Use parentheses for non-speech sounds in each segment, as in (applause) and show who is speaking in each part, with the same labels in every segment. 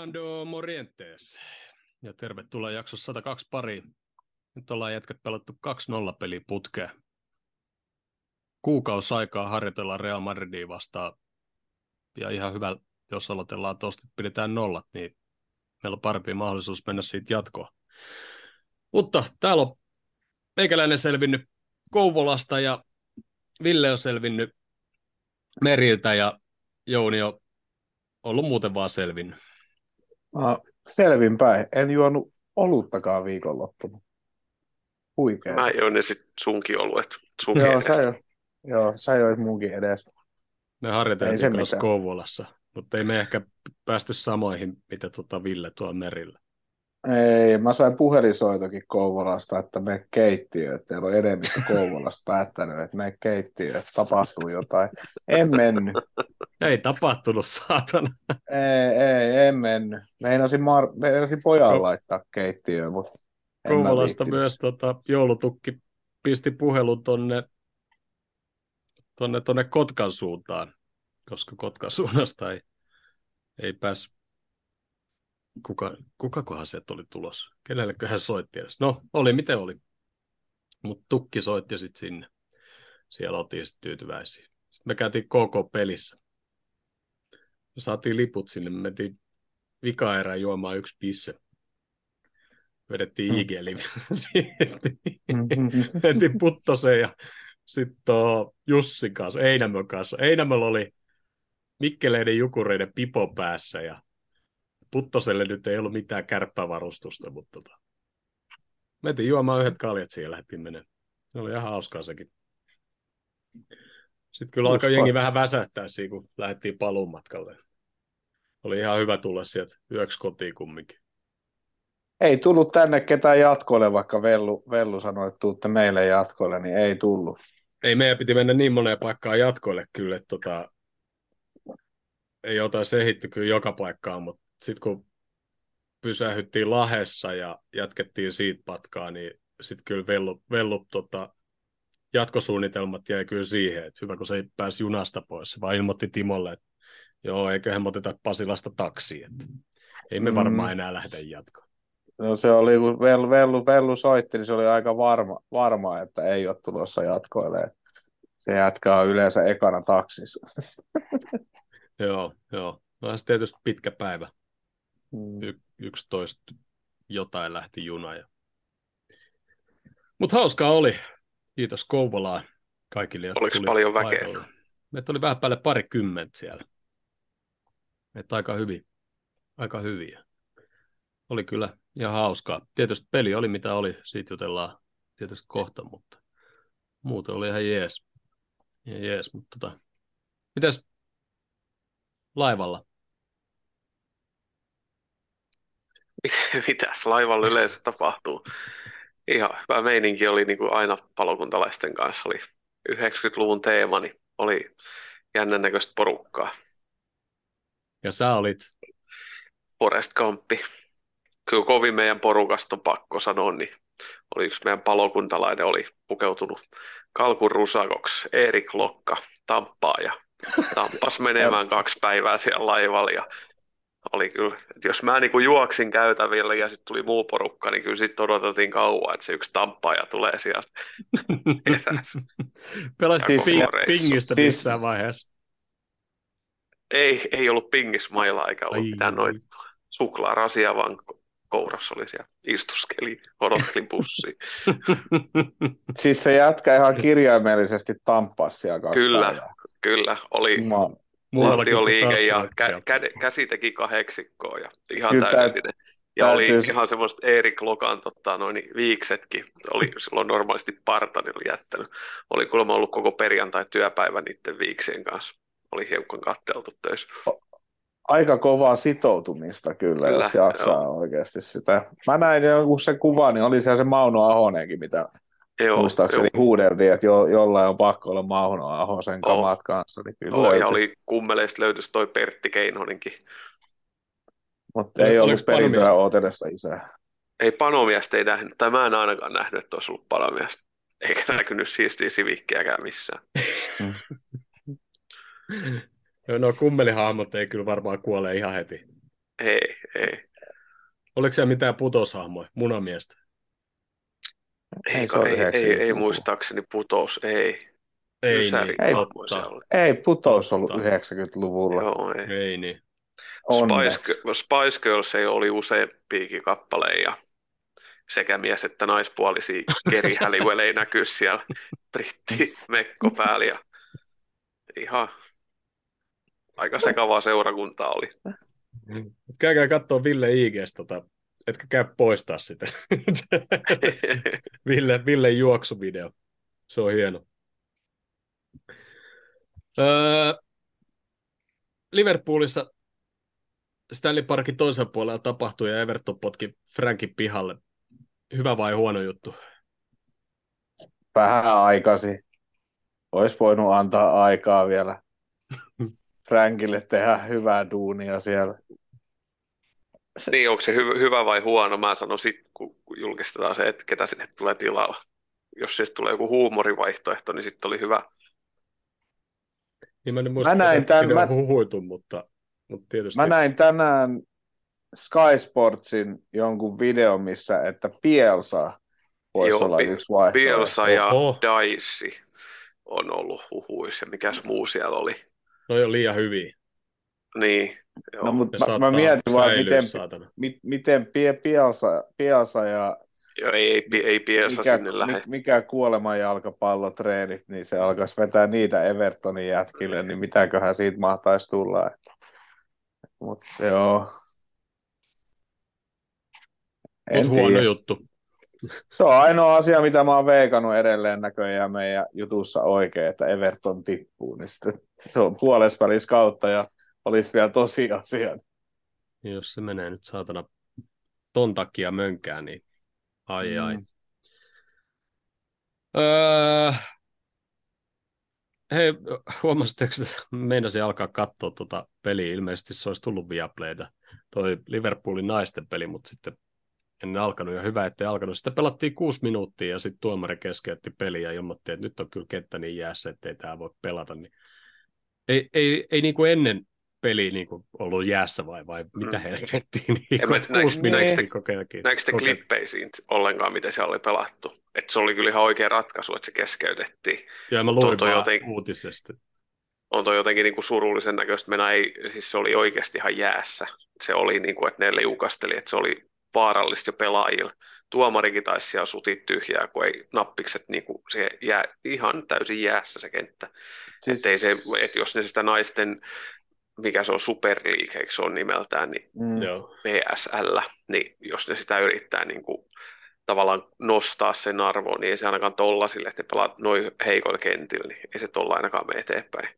Speaker 1: Orlando Morientes. Ja tervetuloa jaksossa 102 pariin. Nyt ollaan jätkät pelattu 2-0 peli putkeen. Kuukausi aikaa harjoitella Real Madridia vastaan. Ja ihan hyvä, jos aloitellaan tuosta, että pidetään nollat, niin meillä on parempi mahdollisuus mennä siitä jatkoon. Mutta täällä on meikäläinen selvinnyt Kouvolasta ja Ville on selvinnyt Meriltä ja Jouni on ollut muuten vaan selvinnyt.
Speaker 2: No, selvinpäin. En juonut oluttakaan viikonloppuna. Huikea.
Speaker 3: Mä join ne sit sunkin oluet. Sun
Speaker 2: joo, sä jo, joo, sä joit munkin edestä.
Speaker 1: Me harjoiteltiin kanssa Kouvolassa, mutta ei me ehkä päästy samoihin, mitä tota Ville tuolla merillä.
Speaker 2: Ei, mä sain puhelinsoitokin Kouvolasta, että me keittiö, että teillä on enemmistö Kouvolasta päättänyt, että me keittiö, että tapahtuu jotain. En mennyt.
Speaker 1: Ei tapahtunut, saatana.
Speaker 2: Ei, ei, en mennyt. Meinasin, Mar- meinasin pojan Ko- laittaa keittiöön, mutta
Speaker 1: Kouvolasta myös tota, joulutukki pisti puhelun tonne, tonne, tonne Kotkan suuntaan, koska Kotkan suunnasta ei, ei päässyt kuka, kukakohan se oli tulossa? Kenelleköhän soitti edes? No, oli miten oli. Mutta tukki soitti sitten sinne. Siellä oltiin sitten tyytyväisiä. Sitten me käytiin koko pelissä. Me saatiin liput sinne. Me mentiin vika juomaan yksi pisse. Vedettiin mm. igeli. (laughs) Mentiin Puttoseen ja sitten Jussin kanssa, Einämön kanssa. Einämöllä oli Mikkeleiden jukureiden pipo päässä ja Puttoselle nyt ei ollut mitään kärppävarustusta, mutta tota, mentiin juomaan yhdet kaljat siihen lähdettiin menemään. Se oli ihan hauskaa sekin. Sitten kyllä alkoi jengi vähän väsähtää siinä, kun lähdettiin paluun matkalle. Oli ihan hyvä tulla sieltä yöksi kotiin kumminkin.
Speaker 2: Ei tullut tänne ketään jatkoille, vaikka Vellu, Vellu sanoi, että tuutte meille jatkoille, niin ei tullut.
Speaker 1: Ei meidän piti mennä niin moneen paikkaan jatkoille kyllä, että tota, ei ota ehitty kyllä joka paikkaan, mutta sitten kun pysähyttiin Lahessa ja jatkettiin siitä patkaa, niin sitten kyllä vellu, vellu tota, jatkosuunnitelmat jäi kyllä siihen, että hyvä kun se ei pääsi junasta pois, vaan ilmoitti Timolle, että joo, eiköhän oteta Pasilasta taksiin, että ei me varmaan mm. enää lähdetä jatkoon.
Speaker 2: No se oli, kun Vellu, Vellu, Vellu soitti, niin se oli aika varma, varma että ei ole tulossa jatkoille. Se jatkaa yleensä ekana taksissa. (laughs)
Speaker 1: joo, joo. No se tietysti pitkä päivä. Mm. Y- 11 jotain lähti juna. Ja... Mutta hauskaa oli. Kiitos Kouvolaan kaikille,
Speaker 3: jotka Oliko tuli paljon väkeä?
Speaker 1: Meitä oli vähän päälle parikymmentä siellä. Että aika hyvin. Aika hyviä. Oli kyllä ihan hauskaa. Tietysti peli oli mitä oli, siitä jutellaan tietysti kohta, mutta muuten oli ihan jees. Ja jees, mutta tota, mitäs laivalla? (laughs)
Speaker 3: mitäs laivalla yleensä tapahtuu. Ihan hyvä meininki oli niin kuin aina palokuntalaisten kanssa. Oli 90-luvun teema, niin oli jännän näköistä porukkaa.
Speaker 1: Ja sä olit?
Speaker 3: Forest Campi. Kyllä kovin meidän porukasta on pakko sanoa, niin oli yksi meidän palokuntalainen, oli pukeutunut kalkun rusakoksi, Erik Lokka, Tamppaa ja tampas menemään (laughs) kaksi päivää siellä laivalla ja oli kyllä, että jos mä niin kuin juoksin käytäville ja sitten tuli muu porukka, niin kyllä sitten odotettiin kauan, että se yksi tamppaaja tulee sieltä (laughs)
Speaker 1: Pelastiin ping- pingistä siis... missään vaiheessa.
Speaker 3: Ei, ei ollut pingismailla eikä ollut Ai, mitään noin suklaarasia, vaan kourassa oli siellä, istuskeli, odottelin bussia. (laughs)
Speaker 2: siis se jätkä ihan kirjaimellisesti tamppasi siellä
Speaker 3: Kyllä, päivää. kyllä, oli, Ma- Lantioliike ja kä- kä- käsi teki kahdeksikkoa ja ihan Kyllä, täydellinen. Ja täytyy... oli ihan semmoista Erik Lokan tota, noin, viiksetkin, oli silloin normaalisti parta, oli jättänyt. Oli kuulemma ollut koko perjantai työpäivä niiden viiksien kanssa. Oli hiukan katteltu töissä.
Speaker 2: Aika kovaa sitoutumista kyllä, kyllä jos jaksaa joo. oikeasti sitä. Mä näin jonkun se kuva, niin oli siellä se Mauno Ahonenkin, mitä Joo, Muistaakseni jo. huudeltiin, että jo, jollain on pakko olla Mauno Ahosen kamat oh. kanssa. Niin kyllä
Speaker 3: oh, ja oli kummeleista löytyisi toi Pertti Keinonenkin.
Speaker 2: Mutta ei ollut perintöä ootellessa isää.
Speaker 3: Ei panomiestä ei nähnyt, tai mä en ainakaan nähnyt, että olisi ollut panomiestä. Eikä näkynyt siistiä sivikkiäkään missään.
Speaker 1: Joo, (laughs) no kummelihahmot ei kyllä varmaan kuole ihan heti.
Speaker 3: Ei, ei.
Speaker 1: Oliko siellä mitään putoshahmoja, munamiestä?
Speaker 3: Ei, ei, ei, ei, ei muistaakseni putous, ei.
Speaker 1: Ei,
Speaker 2: niin, ei, ei putous ollut 90-luvulla.
Speaker 3: Joo, ei.
Speaker 1: ei niin.
Speaker 3: Spice, Spice Girls ei oli useampiakin kappaleja. Sekä mies että naispuolisia (laughs) Keri Halliwell ei näky siellä britti mekko päällä. Ja ihan aika sekavaa seurakuntaa oli.
Speaker 1: Käykää katsoa Ville IGstä, tota, etkä käy poistaa sitä. (laughs) Ville, Ville juoksuvideo. Se on hieno. Öö, Liverpoolissa Stanley Parkin toisella puolella tapahtui ja Everton potki Frankin pihalle. Hyvä vai huono juttu?
Speaker 2: Vähän aikasi. Olisi voinut antaa aikaa vielä (laughs) Frankille tehdä hyvää duunia siellä.
Speaker 3: Niin, onko se hy- hyvä vai huono? Mä sanon sitten, kun julkistetaan se, että ketä sinne tulee tilalla. Jos sitten tulee joku huumorivaihtoehto, niin sitten oli hyvä.
Speaker 1: Niin mä, muista, mä näin tämän, mä... huhuitu, mutta, mutta tietysti...
Speaker 2: Mä näin tänään Sky Sportsin jonkun video, missä että Pielsa voisi Joo, olla pi- yksi vaihtoehto.
Speaker 3: Pielsa ja Oho. Daisy on ollut huhuissa. Mikäs muu siellä oli?
Speaker 1: No on liian hyviä.
Speaker 3: Niin.
Speaker 2: Joo. No, mutta mä, mä mietin vaan, miten, mi, miten pie, Pielsa, Pielsa ja
Speaker 3: Joo, ei, ei, ei Pielsa mikä, sinne lähde.
Speaker 2: Mikä kuoleman jalkapallotreenit, niin se alkaisi vetää niitä Evertonin jätkille, niin mitäköhän siitä mahtaisi tulla. Mutta joo.
Speaker 1: Mutta huono tiedä. juttu.
Speaker 2: Se on ainoa asia, mitä mä oon veikannut edelleen näköjään meidän jutussa oikein, että Everton tippuu. Niin sitten se on puolesvälis kautta ja olisi vielä tosiasia.
Speaker 1: Jos se menee nyt saatana ton takia mönkään, niin ai mm. ai. Öö, hei, huomasitteko, että meinasin alkaa katsoa tuota peliä? Ilmeisesti se olisi tullut Viaplayta, toi Liverpoolin naisten peli, mutta sitten ennen alkanut ja hyvä, ettei alkanut. Sitten pelattiin kuusi minuuttia ja sitten tuomari keskeytti peliä ja ilmoitti, että nyt on kyllä kenttä niin jäässä, ettei tämä voi pelata. Niin ei, ei, ei niin kuin ennen peli niin kuin ollut jäässä vai, vai mitä mm. helvettiin? Niin kuin,
Speaker 3: kokeakin. Näikö sitten klippejä siitä ollenkaan, miten se oli pelattu? Että se oli kyllä ihan oikea ratkaisu, että se keskeytettiin.
Speaker 1: Joo, mä luin vaan joten... uutisesta.
Speaker 3: On toi jotenkin niin kuin surullisen näköistä. Mennä ei, siis se oli oikeasti ihan jäässä. Se oli niin kuin, että ne liukasteli, että se oli vaarallista jo pelaajille. Tuomarikin taisi siellä sutit tyhjää, kun ei nappikset niin kuin se jää ihan täysin jäässä se kenttä. Siis... Että, se, että jos ne sitä naisten, mikä se on Super League, eikö se on nimeltään, niin mm. PSL, niin jos ne sitä yrittää niin kuin, tavallaan nostaa sen arvoon, niin ei se ainakaan tolla sille, että pelaat noin heikoilla kentillä, niin ei se tolla ainakaan mene eteenpäin.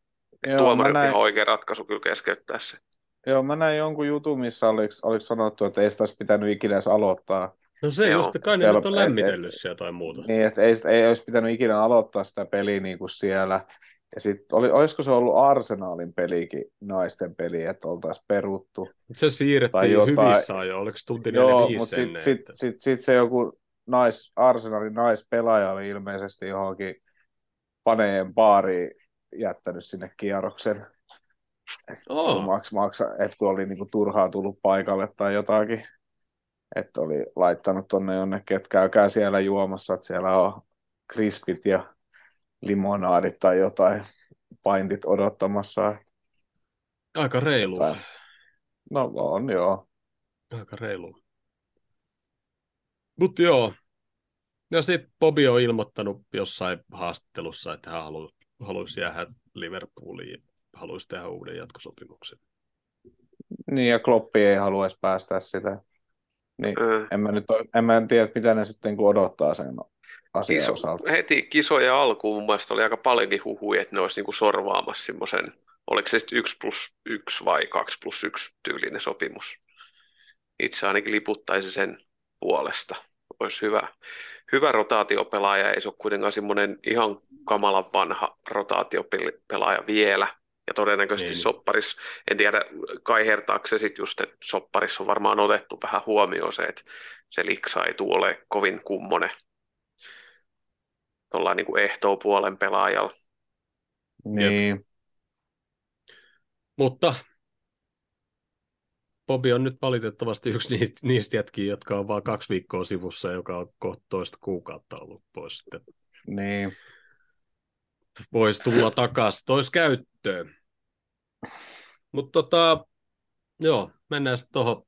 Speaker 3: Tuomarit näin... ihan oikea ratkaisu kyllä keskeyttää se.
Speaker 2: Joo, mä näin jonkun jutun, missä oliko, oliko sanottu, että ei sitä olisi pitänyt ikinä edes aloittaa.
Speaker 1: No se Joo. just, kai ne on lämmitellyt siellä tai muuta.
Speaker 2: Niin, että ei, ei olisi pitänyt ikinä aloittaa sitä peliä niin kuin siellä. Ja sitten oli, olisiko se ollut Arsenalin pelikin, naisten peli, että oltaisiin peruttu.
Speaker 1: Se siirrettiin jotain... hyvissä ajoin, oliko tunti
Speaker 2: Joo, mutta sitten sit, että... sit, sit se joku nais, Arsenalin naispelaaja oli ilmeisesti johonkin paneen baariin jättänyt sinne kierroksen Oh. Maks, maksa, että kun oli niinku turhaa tullut paikalle tai jotakin, että oli laittanut tonne jonnekin, että käykää siellä juomassa, että siellä on krispit ja limonaadit tai jotain paintit odottamassa.
Speaker 1: Aika reilu.
Speaker 2: No on joo.
Speaker 1: Aika reilu. Mutta joo. Ja sitten Bobi on ilmoittanut jossain haastattelussa, että hän haluaisi jäädä Liverpooliin haluaisi tehdä uuden jatkosopimuksen.
Speaker 2: Niin, ja Kloppi ei haluaisi päästä sitä. Niin, mm. en, mä nyt, en mä tiedä, mitä ne sitten kun odottaa sen asian Kiso, osalta.
Speaker 3: Heti kisoja alkuun mun mielestä oli aika paljonkin huhuja, että ne olisi niinku sorvaamassa semmoisen, oliko se sitten 1 plus 1 vai 2 plus 1 tyylinen sopimus. Itse ainakin liputtaisi sen puolesta. Olisi hyvä, hyvä rotaatiopelaaja, ei se ole kuitenkaan semmoinen ihan kamalan vanha rotaatiopelaaja vielä, ja todennäköisesti niin. sopparis, en tiedä kaihertaako se sitten just, että sopparissa on varmaan otettu vähän huomioon se, että se liksa ei tule ole kovin kummonen tuolla niin kuin ehtoo puolen pelaajalla.
Speaker 2: Niin.
Speaker 1: Jep. Mutta Bobi on nyt valitettavasti yksi niistä jätkiä, jotka on vain kaksi viikkoa sivussa, joka on kohta toista kuukautta ollut pois sitten.
Speaker 2: Niin.
Speaker 1: Voisi tulla takaisin tois käyttöön. Mutta tota, joo, mennään sitten tuohon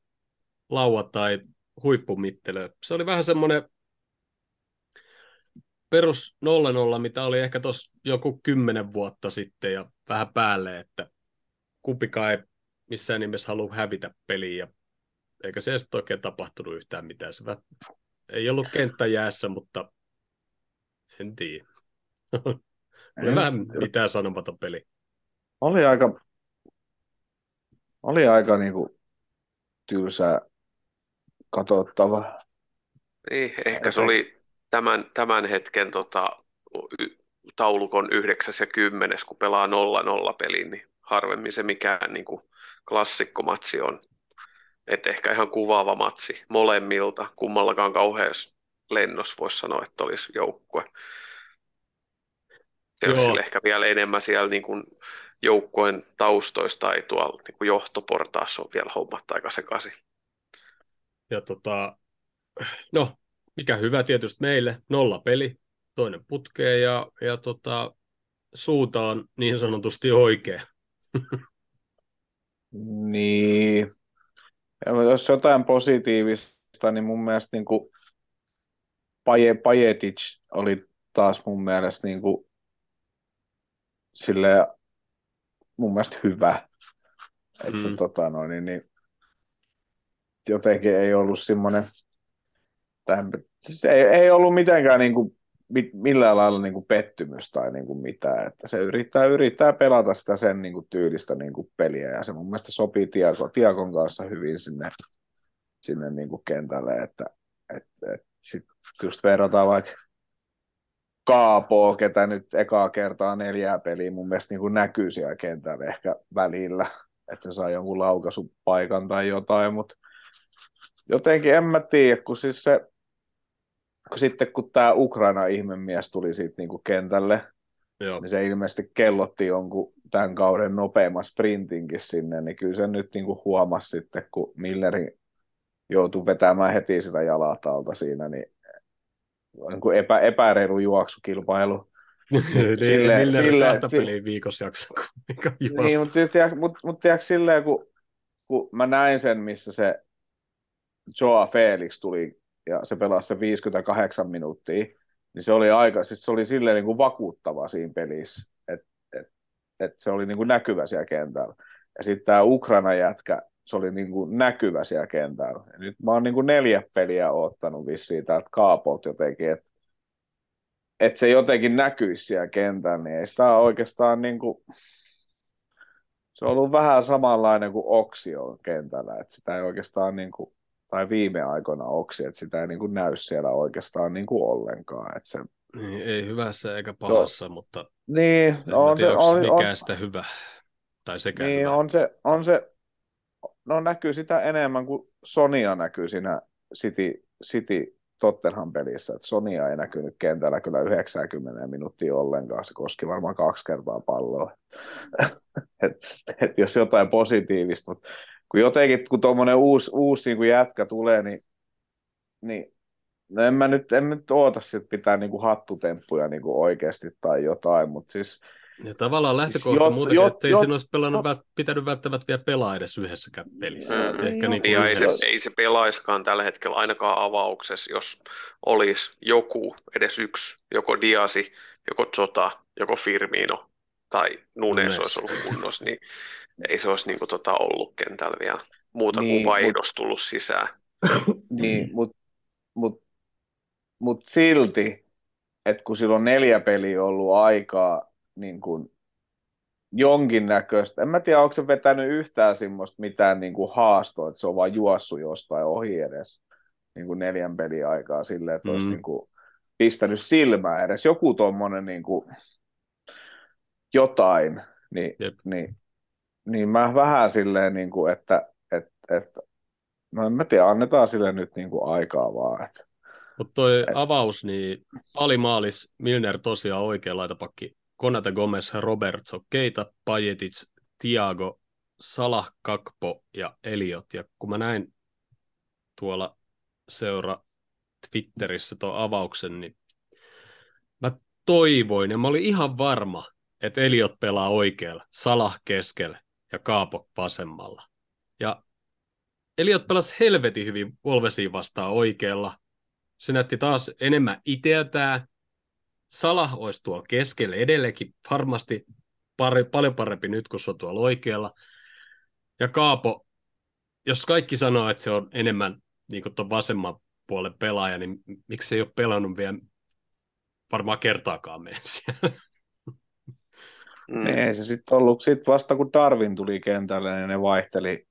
Speaker 1: lauantai huippumittelyyn. Se oli vähän semmoinen perus 0-0, mitä oli ehkä tuossa joku kymmenen vuotta sitten ja vähän päälle, että kumpikaan ei missään nimessä halua hävitä peliä. Eikä se edes oikein tapahtunut yhtään mitään. Se ei ollut kenttä jäässä, mutta en tiedä. (laughs) oli vähän mitään sanomaton peli.
Speaker 2: Oli aika, oli aika niinku tylsää katsottava.
Speaker 3: Niin, ehkä se oli tämän, tämän hetken tota, taulukon 9 ja 10, kun pelaa 0-0 pelin, niin harvemmin se mikään niin kuin klassikkomatsi on. Et ehkä ihan kuvaava matsi molemmilta, kummallakaan kauheassa lennos voisi sanoa, että olisi joukkue. Chelsea ehkä vielä enemmän siellä niin kuin joukkueen taustoista tai tuolla niin kuin johtoportaassa on vielä hommat aika sekaisin.
Speaker 1: Ja tota, no, mikä hyvä tietysti meille, nolla peli, toinen putkee ja, ja tota, suunta on niin sanotusti oikea. (laughs)
Speaker 2: niin. Ja jos jotain positiivista, niin mun mielestä niin kuin Pajetic oli taas mun mielestä niin kuin sille mun mielestä hyvä. Että mm. tota noin, niin, niin, jotenkin ei ollut semmoinen, siis ei, ei ollut mitenkään niin kuin, millään lailla niin kuin pettymys tai niin kuin mitään. Että se yrittää, yrittää pelata sitä sen niin kuin tyylistä niin kuin peliä ja se mun mielestä sopii Tiakon, Tiakon kanssa hyvin sinne, sinne niin kuin kentälle. Että, et, et, sit just verrataan vaikka Kaapoa, ketä nyt ekaa kertaa neljää peliä mun mielestä niin kuin näkyy siellä kentällä ehkä välillä, että saa jonkun laukaisupaikan tai jotain, mutta jotenkin en mä tiedä, kun siis se, sitten kun tämä Ukraina-ihmemies tuli siitä niin kuin kentälle, Joo. niin se ilmeisesti kellotti jonkun tämän kauden nopeamman sprintinkin sinne, niin kyllä se nyt niin kuin huomasi sitten, kun Milleri joutui vetämään heti sitä jalat alta siinä, niin niin kuin epä, epäreilu juoksukilpailu. (laughs)
Speaker 1: niin, silleen, silleen, kahta peliä viikossa jaksa,
Speaker 2: Niin, mutta tiedätkö, mut, mut tiedätkö silleen, kun, kun mä näin sen, missä se Joa Felix tuli ja se pelasi se 58 minuuttia, niin se oli aika, siis se oli silleen niin kuin vakuuttava siinä pelissä, että et, et se oli niin kuin näkyvä siellä kentällä. Ja sitten tämä Ukraina jätkä, se oli niin kuin näkyvä siellä kentällä. Ja nyt mä oon niin kuin neljä peliä ottanut vissiin täältä kaapot jotenkin, että et se jotenkin näkyisi siellä kentällä, niin ei sitä oikeastaan niin kuin, se on ollut vähän samanlainen kuin Oksio kentällä, että sitä ei oikeastaan niin kuin, tai viime aikoina Oksi, että sitä ei niin kuin näy siellä oikeastaan niin kuin ollenkaan. Että se,
Speaker 1: niin, ei hyvässä eikä pahassa, no, mutta
Speaker 2: niin,
Speaker 1: on tiedä, se, on, mikään on, sitä hyvä. Tai sekä
Speaker 2: niin,
Speaker 1: hyvä.
Speaker 2: on se, on se no näkyy sitä enemmän kuin Sonia näkyy siinä City, City Tottenham pelissä, että Sonia ei näkynyt kentällä kyllä 90 minuuttia ollenkaan, se koski varmaan kaksi kertaa palloa. (laughs) et, et jos jotain positiivista, mutta kun jotenkin, kun tuommoinen uusi, uusi niin kuin jätkä tulee, niin, niin no en mä nyt, en nyt oota että pitää niin kuin hattutemppuja niin kuin oikeasti tai jotain, mutta siis
Speaker 1: ja tavallaan lähtökohta siis muutenkin, että ei siinä olisi pelannut, jot, pitänyt välttämättä vielä pelaa edes yhdessäkään pelissä. Mm, Ehkä niin
Speaker 3: ja ei se, ei se pelaiskaan tällä hetkellä ainakaan avauksessa, jos olisi joku, edes yksi, joko Diasi, joko Zota, joko Firmino tai Nunes olisi ollut kunnossa, niin ei se olisi niin kuin, tota, ollut kentällä vielä muuta niin, kuin vaihdos mut, tullut sisään. (clears throat)
Speaker 2: niin, mutta mut, mut silti, että kun silloin neljä peliä ollut aikaa, niin kuin jonkinnäköistä, en mä tiedä, onko se vetänyt yhtään semmoista mitään niin kuin haastoa, että se on vaan juossut jostain ohi edes niin kuin neljän pelin aikaa silleen, että mm. olisi niin kuin pistänyt silmää edes joku tuommoinen niin kuin jotain, niin, niin, niin mä vähän silleen, niin kuin, että, että, että no en mä tiedä, annetaan sille nyt niin kuin aikaa vaan. Että,
Speaker 1: Mutta toi et, avaus, niin alimaalis Milner tosiaan oikea laitapakki Konate Gomez, Robertso, Keita, Pajetic, Tiago, Salah, Kakpo ja Eliot. Ja kun mä näin tuolla seura Twitterissä tuon avauksen, niin mä toivoin ja mä olin ihan varma, että Eliot pelaa oikealla, Salah keskellä ja Kaapo vasemmalla. Ja Eliot pelasi helvetin hyvin Volvesiin vastaan oikealla. Se näytti taas enemmän itseltään. Salah olisi tuolla keskellä edelleenkin varmasti pari, paljon parempi nyt, kun se on tuolla oikealla. Ja Kaapo, jos kaikki sanoo, että se on enemmän niin tuon vasemman puolen pelaaja, niin miksi se ei ole pelannut vielä varmaan kertaakaan mene
Speaker 2: Mm. Ei se sitten ollut. Sitten vasta kun Darwin tuli kentälle, niin ne vaihteli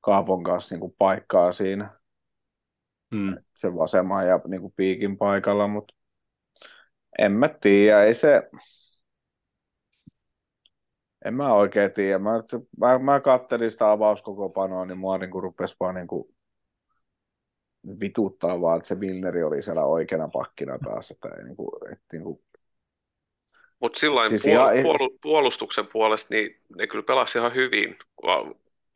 Speaker 2: Kaapon kanssa niin kuin paikkaa siinä. Mm. Sen vasemman ja niin kuin piikin paikalla, mutta en mä tiedä. Ei se... En mä oikein tiedä. Mä, mä, mä kattelin sitä avauskokopanoa, niin mua niin kuin rupesi vaan niin kuin vituttaa vaan, että se Milneri oli siellä oikeana pakkina taas. Että, niin kuin, että, niin kuin...
Speaker 3: Mutta sillä siis puol- ihan... puol- puolustuksen puolesta niin ne kyllä pelasi ihan hyvin,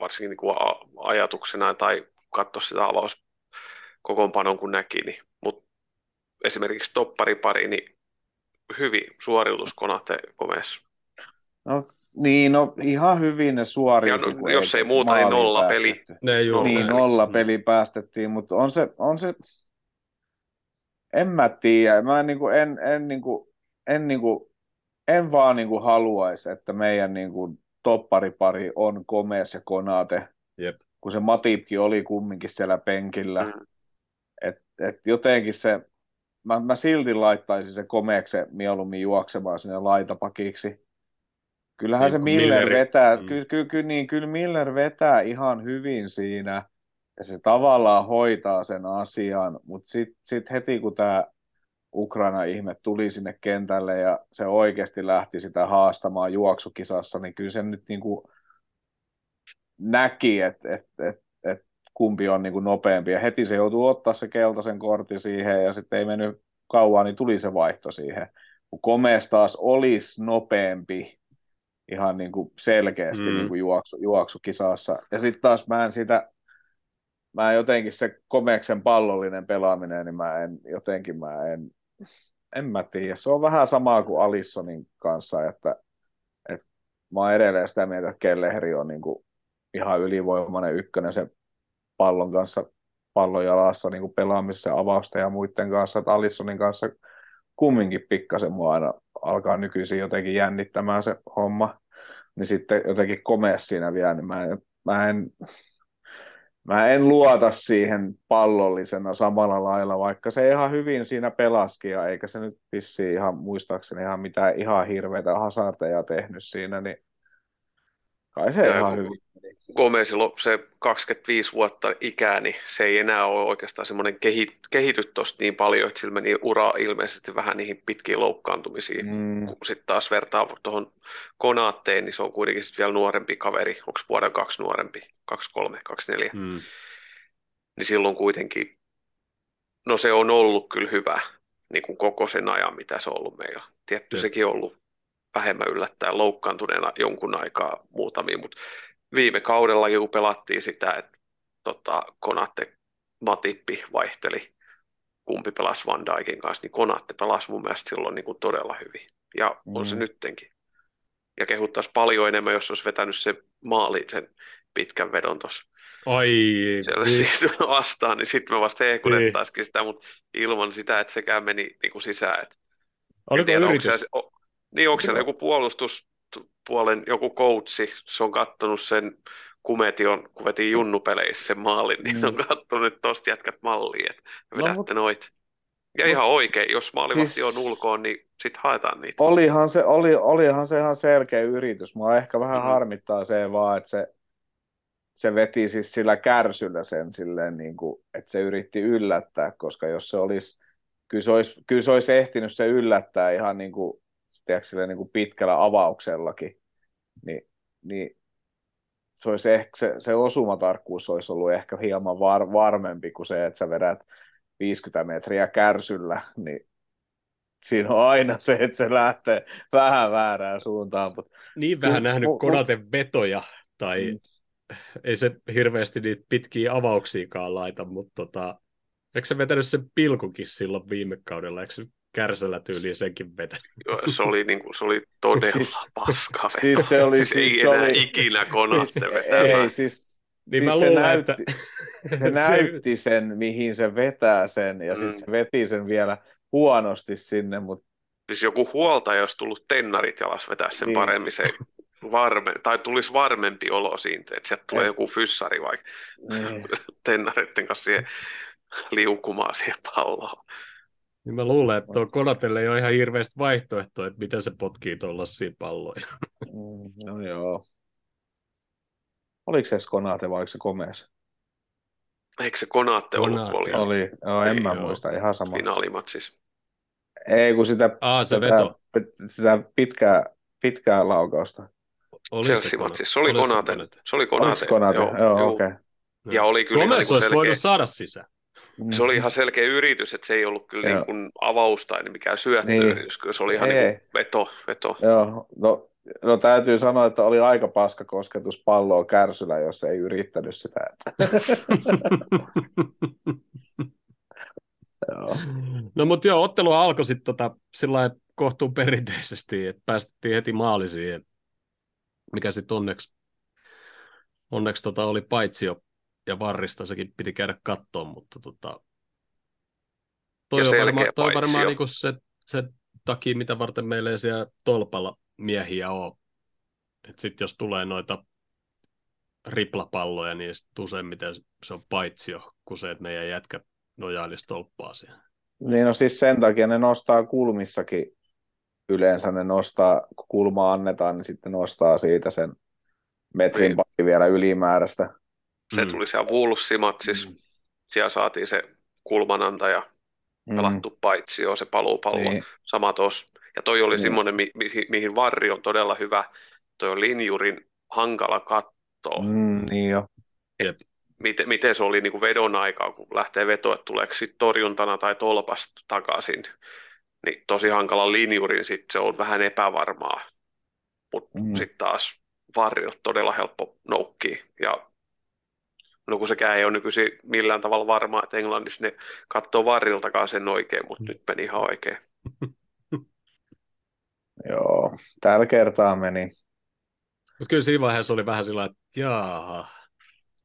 Speaker 3: varsinkin niin kuin ajatuksena tai katsoa sitä avaus kokoonpanon kun näki. Niin. Mutta esimerkiksi topparipari, niin hyvin suoriutus Konate Gomez.
Speaker 2: No niin, no ihan hyvin ne suoriutui.
Speaker 3: No, jos ei muuta, niin nolla peli.
Speaker 2: Ne, juu, niin, nolla peli päästettiin, mutta on se, on se en mä tiedä. Mä niin kuin, en, en, niin kuin, en, niin kuin, en vaan niin kuin haluaisi, että meidän niin kuin, topparipari on Komes ja Konate,
Speaker 1: Jep.
Speaker 2: kun se Matipkin oli kumminkin siellä penkillä. Mm. Et, et jotenkin se, mä, mä silti laittaisin se Komekse mieluummin juoksemaan sinne laitapakiksi Kyllähän niin, se Miller Milleri. vetää, mm. kyllä, kyllä, kyllä, niin, kyllä Miller vetää ihan hyvin siinä, ja se tavallaan hoitaa sen asian, mutta sitten sit heti kun tämä Ukraina-ihme tuli sinne kentälle ja se oikeasti lähti sitä haastamaan juoksukisassa, niin kyllä se nyt niin kuin näki, että et, et, et kumpi on niin kuin nopeampi. Ja heti se joutuu ottaa se keltaisen kortin siihen ja sitten ei mennyt kauan, niin tuli se vaihto siihen. Kun Komes taas olisi nopeampi, ihan niin kuin selkeästi mm. niin kuin juoksu, juoksukisassa. Ja sitten taas mä en sitä, mä en jotenkin se komeksen pallollinen pelaaminen, niin mä en jotenkin, mä en, en mä tiedä. Se on vähän samaa kuin Alissonin kanssa, että, että mä oon edelleen sitä mieltä, että Kellehri on niin kuin ihan ylivoimainen ykkönen sen pallon kanssa pallon jalassa niin kuin pelaamisessa avausta ja muiden kanssa, että Alissonin kanssa kumminkin pikkasen mua aina alkaa nykyisin jotenkin jännittämään se homma niin sitten jotenkin komea siinä vielä, niin mä en, mä en, mä en luota siihen pallollisena samalla lailla, vaikka se ihan hyvin siinä pelaski, ja eikä se nyt vissi ihan muistaakseni ihan mitään ihan hirveitä hasarteja tehnyt siinä, niin kai se ihan hyvin.
Speaker 3: Gomezilla se 25 vuotta ikää, niin se ei enää ole oikeastaan semmoinen kehi, kehity tuosta niin paljon, että sillä meni ura ilmeisesti vähän niihin pitkiin loukkaantumisiin. Mm. Kun sitten taas vertaa tuohon Konaatteen, niin se on kuitenkin sitten vielä nuorempi kaveri, onko vuoden kaksi nuorempi, kaksi kolme, kaksi neljä. Mm. Niin silloin kuitenkin, no se on ollut kyllä hyvä niin kuin koko sen ajan, mitä se on ollut meillä. Tietty ja. sekin on ollut vähemmän yllättäen loukkaantuneena jonkun aikaa muutamia, mutta viime kaudella kun pelattiin sitä, että tota, Konatte Matippi vaihteli, kumpi pelasi Van Dijkin kanssa, niin Konatte pelasi mun mielestä silloin niin kuin todella hyvin. Ja on mm. se nyttenkin. Ja kehuttaisi paljon enemmän, jos olisi vetänyt se maali sen pitkän vedon tuossa.
Speaker 1: Ai,
Speaker 3: siellä siitä vastaan, niin sitten me vasta hehkutettaisikin niin. sitä, mutta ilman sitä, että sekään meni niin kuin sisään. Että
Speaker 1: Oliko tiedä, yritys? Onko
Speaker 3: siellä, niin, onko siellä joku puolustus, puolen joku coachi, se on kattonut sen Kumetion, kun veti junnupeleissä sen maalin, niin mm. se on mm. kattonut nyt tosta jätkät malliin, että vedätte no, noit. Ja no, ihan oikein, jos maalivahti siis, on ulkoon, niin sitten haetaan niitä.
Speaker 2: Olihan se, oli, olihan se ihan selkeä yritys. Mua ehkä vähän mm. harmittaa se vaan, että se, se veti siis sillä kärsyllä sen silleen, niin kuin, että se yritti yllättää, koska jos se olisi, kyllä se olisi, kyllä se olisi ehtinyt se yllättää ihan niin kuin tiedätkö, niin kuin pitkällä avauksellakin, niin, niin se, olisi ehkä, se, se osumatarkkuus olisi ollut ehkä hieman var, varmempi kuin se, että sä vedät 50 metriä kärsyllä, niin siinä on aina se, että se lähtee vähän väärään suuntaan. Mutta
Speaker 1: niin vähän nähnyt Konaten vetoja tai mm. ei se hirveästi niitä pitkiä avauksiakaan laita, mutta tota, eikö se vetänyt sen pilkukin silloin viime kaudella, eikö se kärsällä tyyliin senkin?
Speaker 3: Joo, se oli, niin kuin, se oli todella siis, paska veto. Siis, se oli, siis, siis ei se enää oli, ikinä siis, vetämään.
Speaker 2: Ei, siis, niin siis mä luulen, se näytti, (laughs) että... (laughs) se näytti sen, mihin se vetää sen, ja mm. sitten se veti sen vielä huonosti sinne, mutta
Speaker 3: Siis joku huoltaja olisi tullut tennarit jalas vetää sen niin. paremmin, se varme, tai tulisi varmempi olo siitä, että sieltä tulee joku fyssari vaikka niin. (laughs) tennareiden kanssa siihen liukumaan siihen palloon.
Speaker 1: Niin mä luulen, että tuo Konatelle ei ole ihan hirveästi vaihtoehtoa, että miten se potkii tuollaisia palloja.
Speaker 2: Mm, no joo. Oliko se Konate vai oliko se Komes?
Speaker 3: Eikö se Konate ollut?
Speaker 2: Oli, oli. Joo, en ei, mä joo. muista, ihan sama.
Speaker 3: Finaalimatsissa.
Speaker 2: Ei, kun sitä,
Speaker 1: Aa, se sitä, veto.
Speaker 2: sitä pitkää, pitkää laukausta.
Speaker 3: Oli Chelsea-matsissa. Se oli Konate. Se oli Konate.
Speaker 2: Konate. Joo, joo okei. Okay.
Speaker 3: Ja oli kyllä
Speaker 1: Gomez niin olisi voinut saada sisään.
Speaker 3: Se oli ihan selkeä yritys, että se ei ollut kyllä niin kuin avaus tai mikään syöttöyritys, niin. kyllä se oli ihan niin kuin veto, veto.
Speaker 2: Joo, no, no täytyy sanoa, että oli aika paska kosketus palloa kärsylä, jos ei yrittänyt sitä. (laughs)
Speaker 1: joo. No mutta joo, ottelu alkoi sitten tota, sillä kohtuun perinteisesti, että päästettiin heti maali siihen, mikä sitten onneksi, onneksi tota oli paitsi jo ja varrista sekin piti käydä kattoon, mutta tota, toi on varmaan, toi varmaan niinku se, se takia, mitä varten meillä ei siellä tolpalla miehiä ole. Sitten jos tulee noita riplapalloja, niin sitten useimmiten se on paitsio, kuin se, että meidän jätkä nojailisi tolppaa siihen.
Speaker 2: Niin no siis sen takia ne nostaa kulmissakin yleensä, ne nostaa, kun kulma annetaan, niin sitten nostaa siitä sen metrin niin. vielä ylimääräistä.
Speaker 3: Se mm. tuli siellä Wolves-matsissa. Mm. Siellä saatiin se kulmanantaja mm. pelattu paitsi jo se paluupallo. Niin. Sama tuossa. Ja toi oli niin. semmoinen, mi- mi- mihin Varri on todella hyvä. Toi on linjurin hankala katsoa.
Speaker 2: Mm, niin jo.
Speaker 3: Et miten, miten se oli niin kuin vedon aikaa, kun lähtee veto, että tuleeko sitten torjuntana tai tolpasta takaisin. Niin tosi hankala linjurin sitten se on vähän epävarmaa. Mutta mm. sitten taas Varrilta todella helppo noukki. Ja No kun sekään ei ole nykyisin millään tavalla varmaa, että Englannissa ne katsoo varriltakaan sen oikein, mutta nyt meni ihan oikein. (laughs)
Speaker 2: Joo, tällä kertaa meni.
Speaker 1: Mutta kyllä siinä vaiheessa oli vähän sillä että jaaha,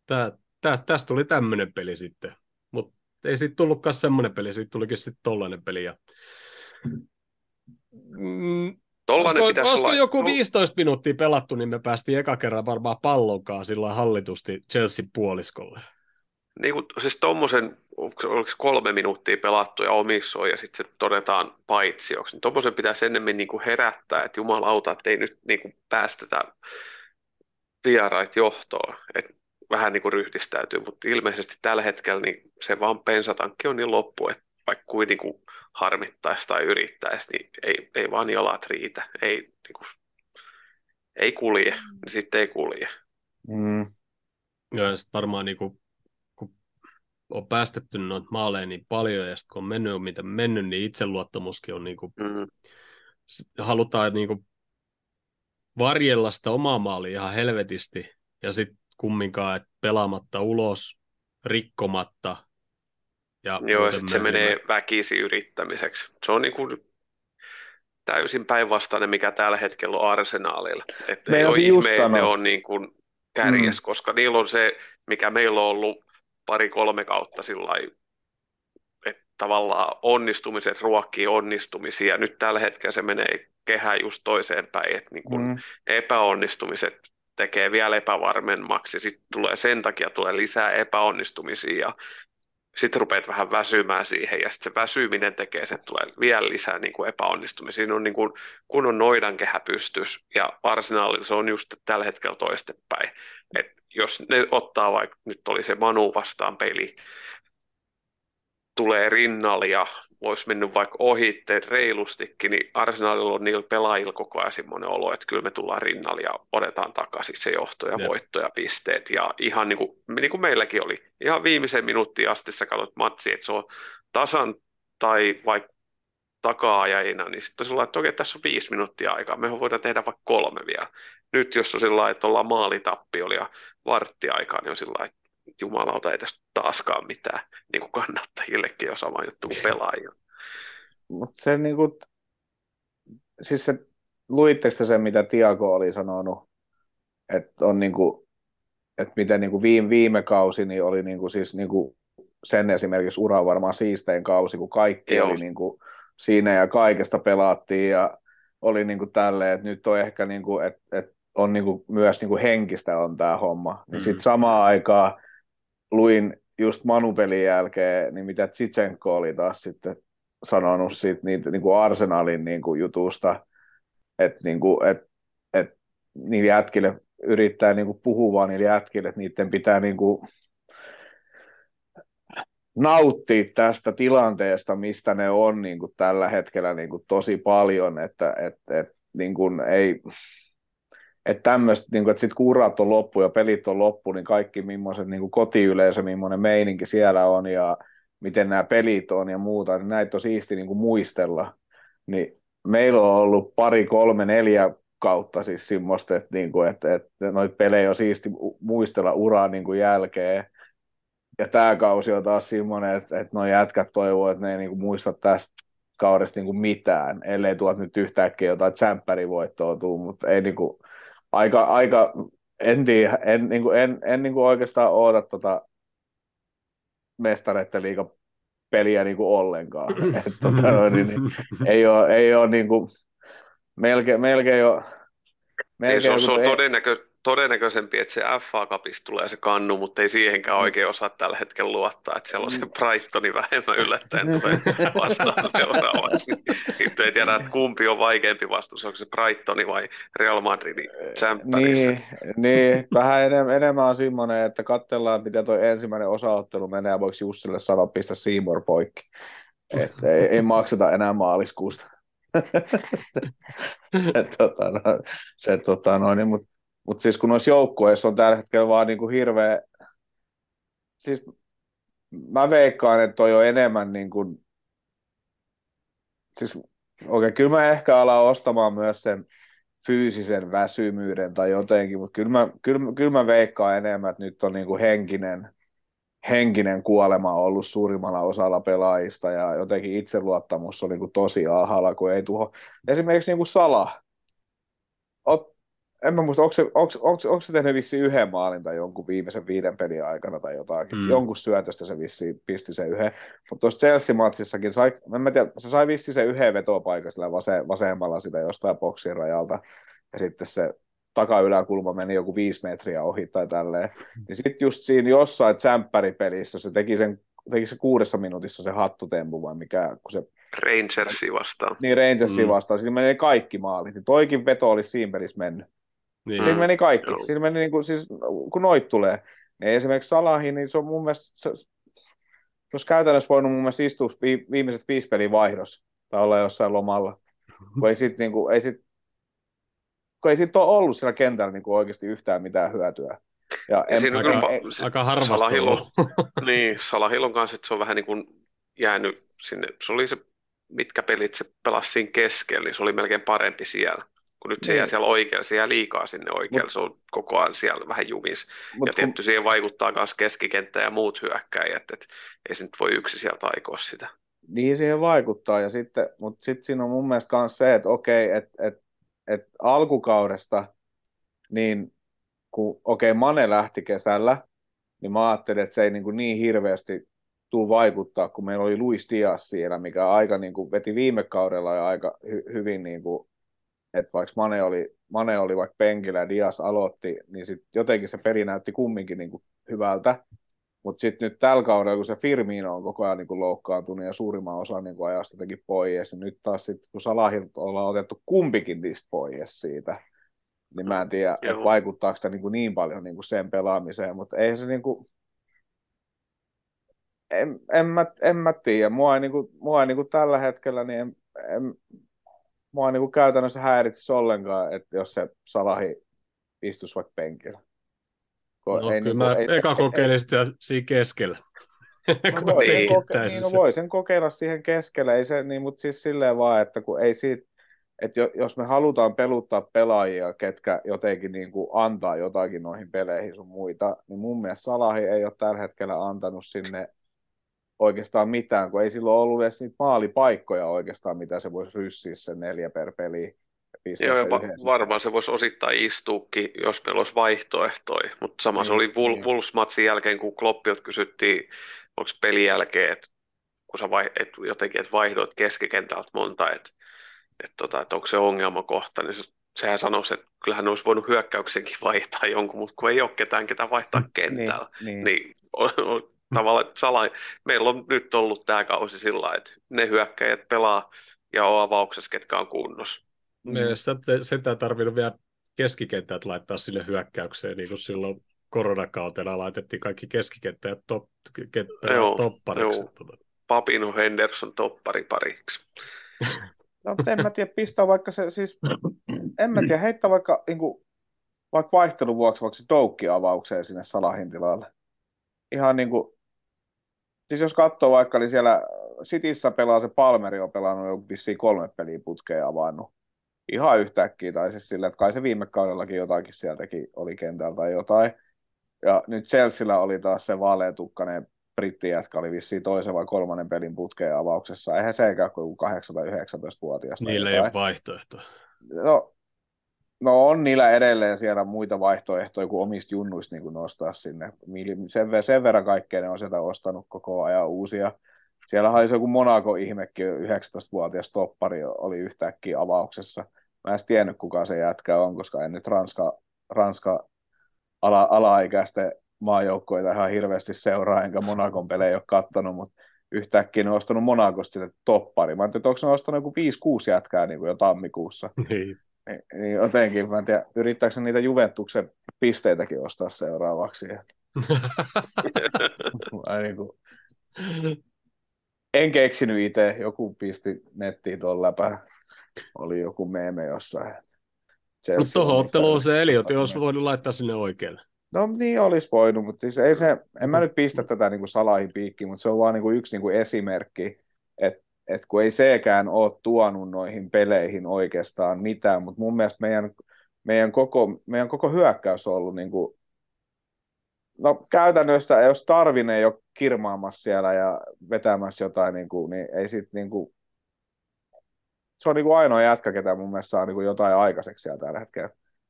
Speaker 1: tää, tää, tästä tuli tämmöinen peli sitten. Mutta ei siitä tullutkaan semmoinen peli, siitä tulikin sitten tollainen peli. Ja... Mm, Tollainen olisiko, pitäisi olisiko olla... joku 15 minuuttia pelattu, niin me päästiin eka kerran varmaan pallonkaan sillä hallitusti Chelsea puoliskolle.
Speaker 3: Niin kuin, siis tuommoisen, oliko kolme minuuttia pelattu ja omissoi ja sitten se todetaan paitsioksi, niin tuommoisen pitäisi ennemmin niin kuin herättää, että jumalauta, että ei nyt niin kuin päästetä vierait johtoon, että vähän niin kuin ryhdistäytyy, mutta ilmeisesti tällä hetkellä niin se vaan pensatankki on niin loppu, että vaikka kuin, niin kuin harmittaisi tai yrittäisi, niin ei, ei vaan jalat riitä, ei, niin kuin, ei kulje, niin sitten ei kulje.
Speaker 2: Mm.
Speaker 1: Ja sitten varmaan niin kuin, kun on päästetty noita maaleja niin paljon, ja sitten kun on mennyt mitä mennyt, niin itseluottamuskin on niin kuin, mm. halutaan niin kuin, varjella sitä omaa maalia ihan helvetisti, ja sitten kumminkaan, että pelaamatta ulos, rikkomatta,
Speaker 3: ja Joo, sitten se menee väkisi yrittämiseksi. Se on niin kuin täysin päinvastainen, mikä tällä hetkellä on arsenaalilla. Että ei ole ihme, ne on niin kuin kärjes, mm. koska niillä on se, mikä meillä on ollut pari-kolme kautta sillä että tavallaan onnistumiset ruokkii onnistumisia. Nyt tällä hetkellä se menee kehä just toiseen päin, että niin kuin mm. epäonnistumiset tekee vielä epävarmemmaksi, sitten tulee sen takia tulee lisää epäonnistumisia ja sitten rupeat vähän väsymään siihen, ja sitten se väsyminen tekee, että tulee vielä lisää niin kuin epäonnistumisia. Siinä on niin kuin, kun on noidankehä pystys, ja arsenaalilla se on just tällä hetkellä toistepäin. Et jos ne ottaa vaikka, nyt oli se Manu vastaan peli, tulee rinnalle ja olisi mennyt vaikka ohitteet reilustikin, niin Arsenalilla on niillä pelaajilla koko ajan semmoinen olo, että kyllä me tullaan rinnalle ja otetaan takaisin se johto ja voitto ja pisteet. Ja ihan niin kuin, niin kuin meilläkin oli, ihan viimeisen minuuttiin asti sä katsot matsi, että se on tasan tai vaikka takaajajina, niin sitten sillä että okei, tässä on viisi minuuttia aikaa, me voidaan tehdä vaikka kolme vielä. Nyt jos on sillä että ollaan oli ja varttiaikaa, niin on sillä että jumalauta ei tästä taaskaan mitään niin kuin kannattajillekin on sama juttu kuin pelaajille.
Speaker 2: Mutta se niin kuin, siis se, luitteko se, mitä Tiago oli sanonut, että on niin kuin, että miten niin kuin viime, viime kausi niin oli niin kuin, siis niin kuin sen esimerkiksi ura varmaan siistein kausi, kun kaikki Joo. oli niin kuin, siinä ja kaikesta pelaattiin ja oli niin kuin tälleen, että nyt on ehkä niin kuin, että, että on niin kuin, myös niin kuin henkistä on tämä homma. Mm. Sitten samaan aikaan luin just Manupelin jälkeen, niin mitä Tsitsenko oli taas sitten sanonut siitä niitä, niin kuin Arsenalin niin kuin jutusta, että niin kuin, et, et, niille jätkille yrittää niin kuin puhua niille jätkille, että niiden pitää niin kuin nauttia tästä tilanteesta, mistä ne on niin kuin tällä hetkellä niin kuin tosi paljon, että et, et, niin kuin ei, että tämmöistä, niin että sitten kun urat on loppu ja pelit on loppu, niin kaikki millaiset niin kotiyleisö, millainen meininki siellä on ja miten nämä pelit on ja muuta, niin näitä on siisti niin kuin muistella. Niin meillä on ollut pari, kolme, neljä kautta siis semmoista, että, niin kuin, että, että noita pelejä on siisti muistella uraa niin kuin jälkeen. Ja tämä kausi on taas semmoinen, että, että nuo jätkät toivoo, että ne ei niin kuin muista tästä kaudesta niin kuin mitään, ellei tuot nyt yhtäkkiä jotain tsemppärivoittoa tuu, mutta ei niin kuin, aika, aika en tiedä, en, niin kuin, en, en niin kuin oikeastaan oota tota mestareiden liiga peliä niin kuin ollenkaan. (laughs) Et, tota, niin, niin, ei ole, ei ole niin kuin, melkein, melkein jo...
Speaker 3: Melkein, niin se on, se on todennäkö, todennäköisempi, että se FA Cupista tulee se kannu, mutta ei siihenkään oikein osaa tällä hetkellä luottaa, että siellä on se mm. Brightoni vähemmän yllättäen tulee (laughs) vastaan seuraavaksi. Nyt ei tiedä, että kumpi on vaikeampi vastus, onko se Brightoni vai Real Madridin
Speaker 2: Niin, niin, (laughs) vähän enemmän, enemmän on semmoinen, että katsellaan, miten tuo ensimmäinen osaottelu menee, ja voiko Jussille sanoa, pistä Seymour poikki. Että ei, ei makseta enää maaliskuusta. (laughs) tota, no, se, tota, no, niin, mutta mutta siis kun noissa joukkueissa on tällä hetkellä vaan niin kuin hirveä, siis mä veikkaan, että toi on enemmän niin kuin, siis okei, okay, kyllä mä ehkä alan ostamaan myös sen fyysisen väsymyyden tai jotenkin, mutta kyllä mä, kyllä, kyllä mä veikkaan enemmän, että nyt on niin kuin henkinen, henkinen kuolema ollut suurimmalla osalla pelaajista ja jotenkin itseluottamus on niin kuin tosi alhaalla, kun ei tuho. Esimerkiksi niin kuin Sala. Ot, en mä muista, onko se, onko, onko, onko se tehnyt vissiin yhden maalin tai jonkun viimeisen viiden pelin aikana tai jotakin. Mm. Jonkun syötöstä se vissiin pisti sen yhden. Mutta tuossa Chelsea-matsissakin sai, en mä tiedä, se sai vissiin sen yhden vetopaikan sillä vase, vasemmalla sitä jostain boksin rajalta. Ja sitten se takayläkulma meni joku viisi metriä ohi tai tälleen. Niin sitten just siinä jossain tsänppäripelissä se teki sen teki se kuudessa minuutissa se hattutempu vai mikä, kun se
Speaker 3: Rangersi vastaan.
Speaker 2: Niin, Rangersi mm. vastaan. Siinä meni kaikki maalit. Niin toikin veto olisi siinä pelissä mennyt. Niin. Siinä meni kaikki. Joo. Siinä meni, niin kuin, siis, kun noit tulee. Niin esimerkiksi Salahin, niin se on mun mielestä, se, se olisi käytännössä voinut mun mielestä istua viimeiset viisi pelin vaihdossa tai olla jossain lomalla. Kun ei sit, niin kuin, ei sit, kun ei sit ole ollut siellä kentällä niin kuin oikeasti yhtään mitään hyötyä.
Speaker 1: Ja en, siinä aika, kyllä, aika harvasta Salahilon, (laughs)
Speaker 3: niin, Salahilon kanssa että se on vähän niin kuin jäänyt sinne. Se oli se, mitkä pelit se pelasi siinä keskellä, niin se oli melkein parempi siellä kun nyt se jää niin. siellä oikealla, se jää liikaa sinne oikealla, se on koko ajan siellä vähän jumis. Mut ja tietty kun... siihen vaikuttaa myös keskikenttä ja muut hyökkäjät, että ei se nyt voi yksi sieltä aikoa sitä.
Speaker 2: Niin siihen vaikuttaa, ja sitten, mutta sitten siinä on mun mielestä myös se, että okei, että et, et alkukaudesta, niin kun okei, Mane lähti kesällä, niin mä ajattelin, että se ei niin, kuin niin hirveästi tuu vaikuttaa, kun meillä oli Luis Diaz siellä, mikä aika niin kuin veti viime kaudella ja aika hy- hyvin niin kuin että vaikka Mane oli, Mane oli vaikka penkillä ja Dias aloitti, niin sit jotenkin se peli näytti kumminkin niin kuin hyvältä. Mutta sitten nyt tällä kaudella, kun se Firmino on koko ajan niin kuin loukkaantunut ja suurimman osan niin kuin ajasta teki pois, niin nyt taas sit, kun Salahilta ollaan otettu kumpikin niistä pois siitä, niin mä en tiedä, että vaikuttaako sitä niin, kuin niin paljon niin kuin sen pelaamiseen, mutta ei se niin kuin, en, en, mä, en mä tiedä. Mua ei, niin kuin, mua ei niin kuin tällä hetkellä, niin en, en, mua niin kuin käytännössä häiritsisi ollenkaan, että jos se Salahi istuisi vaikka penkillä.
Speaker 1: no, ei, kyllä niin mä ei, eka kokeilin sitä siinä keskellä.
Speaker 2: no, voi, sen koke- niin, no, voi sen kokeilla siihen keskelle, ei se, niin, mutta siis silleen vaan, että kun ei siitä, että jos me halutaan peluttaa pelaajia, ketkä jotenkin niin kuin antaa jotakin noihin peleihin sun muita, niin mun mielestä Salahi ei ole tällä hetkellä antanut sinne oikeastaan mitään, kun ei silloin ollut edes niitä maalipaikkoja oikeastaan, mitä se voisi ryssiä sen neljä per peli.
Speaker 3: Joo, ja va- varmaan se voisi osittain istuukin, jos meillä olisi vaihtoehtoja, mutta sama niin, se oli Wol- niin. Wolves-matsin jälkeen, kun Kloppiot kysyttiin, onko pelin jälkeen, että kun sä vai, et jotenkin et vaihdoit keskikentältä monta, että et tota, et onko se ongelmakohta, niin se, sehän sanoisi, että kyllähän olisi voinut hyökkäyksenkin (laughs) vaihtaa jonkun, mutta kun ei ole ketään, ketä vaihtaa mm, kentällä, niin, niin. niin on, on, tavallaan sala, meillä on nyt ollut tämä kausi sillä että ne hyökkäjät pelaa ja on avauksessa, ketkä on kunnossa.
Speaker 1: Mm. Mielestäni sitä tarvinnut vielä keskikentät laittaa sille hyökkäykseen, niin kuin silloin koronakautena laitettiin kaikki keskikenttäjät top, joo, toppariksi. Joo. Tuota.
Speaker 3: Fabino Henderson toppari pariksi. (laughs)
Speaker 2: No, en mä tiedä, pistää vaikka se, siis, en mä tiedä, heittää vaikka, niin kuin, vaikka vaihtelun vuoksi vaikka se Doukki avaukseen sinne Salahin tilalle. Ihan niin kuin, siis jos katsoo vaikka, niin siellä Cityssä pelaa se Palmeri on pelannut jo vissiin kolme peliä putkeen avannut. Ihan yhtäkkiä, tai siis sillä, että kai se viime kaudellakin jotakin sieltäkin oli kentältä tai jotain. Ja nyt Chelsealla oli taas se vaaleetukkainen brittijätkä oli vissiin toisen vai kolmannen pelin putkeen avauksessa. Eihän sekään kuin 8 tai 19-vuotias.
Speaker 1: Niillä ei ole vaihtoehtoa.
Speaker 2: No, no on niillä edelleen siellä muita vaihtoehtoja kuin omista junnuista niin kuin nostaa sinne. Sen, sen verran kaikkea ne on sieltä ostanut koko ajan uusia. Siellä oli joku Monaco-ihmekin, 19-vuotias toppari oli yhtäkkiä avauksessa. Mä en tiennyt, kuka se jätkä on, koska en nyt Ranska, Ranska ala, alaikäisten maajoukkoita ihan hirveästi seuraa, enkä Monakon pelejä ole kattonut, mutta yhtäkkiä ne on ostanut Monakosta sinne toppari. Mä en tiedä, onko ne ostanut joku 5-6 jätkää niin kuin jo tammikuussa.
Speaker 1: Niin.
Speaker 2: Niin, niin jotenkin, mä en tiedä, yrittääkö niitä Juventuksen pisteitäkin ostaa seuraavaksi. (laughs) niin kuin... En keksinyt itse, joku pisti nettiin tuon läpä. Oli joku meeme jossain.
Speaker 1: Mutta tuohon otteluun se Eliot, jos voinut laittaa sinne oikealle.
Speaker 2: No niin olisi voinut, mutta siis ei se, en mä nyt pistä tätä niin kuin salahin piikkiin, mutta se on vaan niin kuin yksi niin kuin esimerkki, että et kun ei sekään ole tuonut noihin peleihin oikeastaan mitään, mutta mun mielestä meidän, meidän, koko, meidän koko hyökkäys on ollut niin kuin, no käytännössä, jos Tarvin ei ole kirmaamassa siellä ja vetämässä jotain, niin, kuin, niin ei sit niin kuin, se on niin kuin ainoa jätkä, ketä mun mielestä saa niin kuin jotain aikaiseksi siellä tällä hetkellä.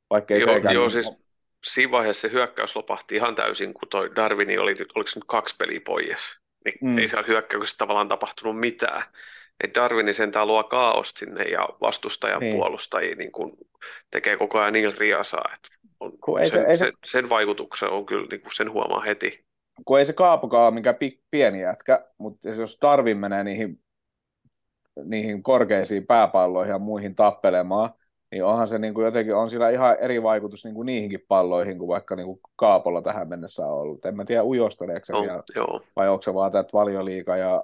Speaker 2: Vaikka ei
Speaker 3: joo, joo, niin, siis siinä vaiheessa se hyökkäys lopahti ihan täysin, kun toi Darwini oli, oliko se nyt kaksi peliä pois, niin mm. ei siellä hyökkäyksessä tavallaan tapahtunut mitään. Et Darwini sentään luo kaaosta sinne ja vastustajan niin. puolustajia niin kun tekee koko ajan niin riasaa, että on, ei sen, se, ei se... Sen, sen vaikutuksen on kyllä niin sen huomaa heti.
Speaker 2: Kun ei se kaapukaan ole mikään pieni jätkä, mutta jos Darwin menee niihin, niihin korkeisiin pääpalloihin ja muihin tappelemaan, niin onhan se niin kuin jotenkin, on sillä ihan eri vaikutus niin kuin niihinkin palloihin kuin vaikka niin kuin Kaapolla tähän mennessä on ollut. En mä tiedä ujosteleeko se vielä, joo. vai onko se vaan tämä valioliiga ja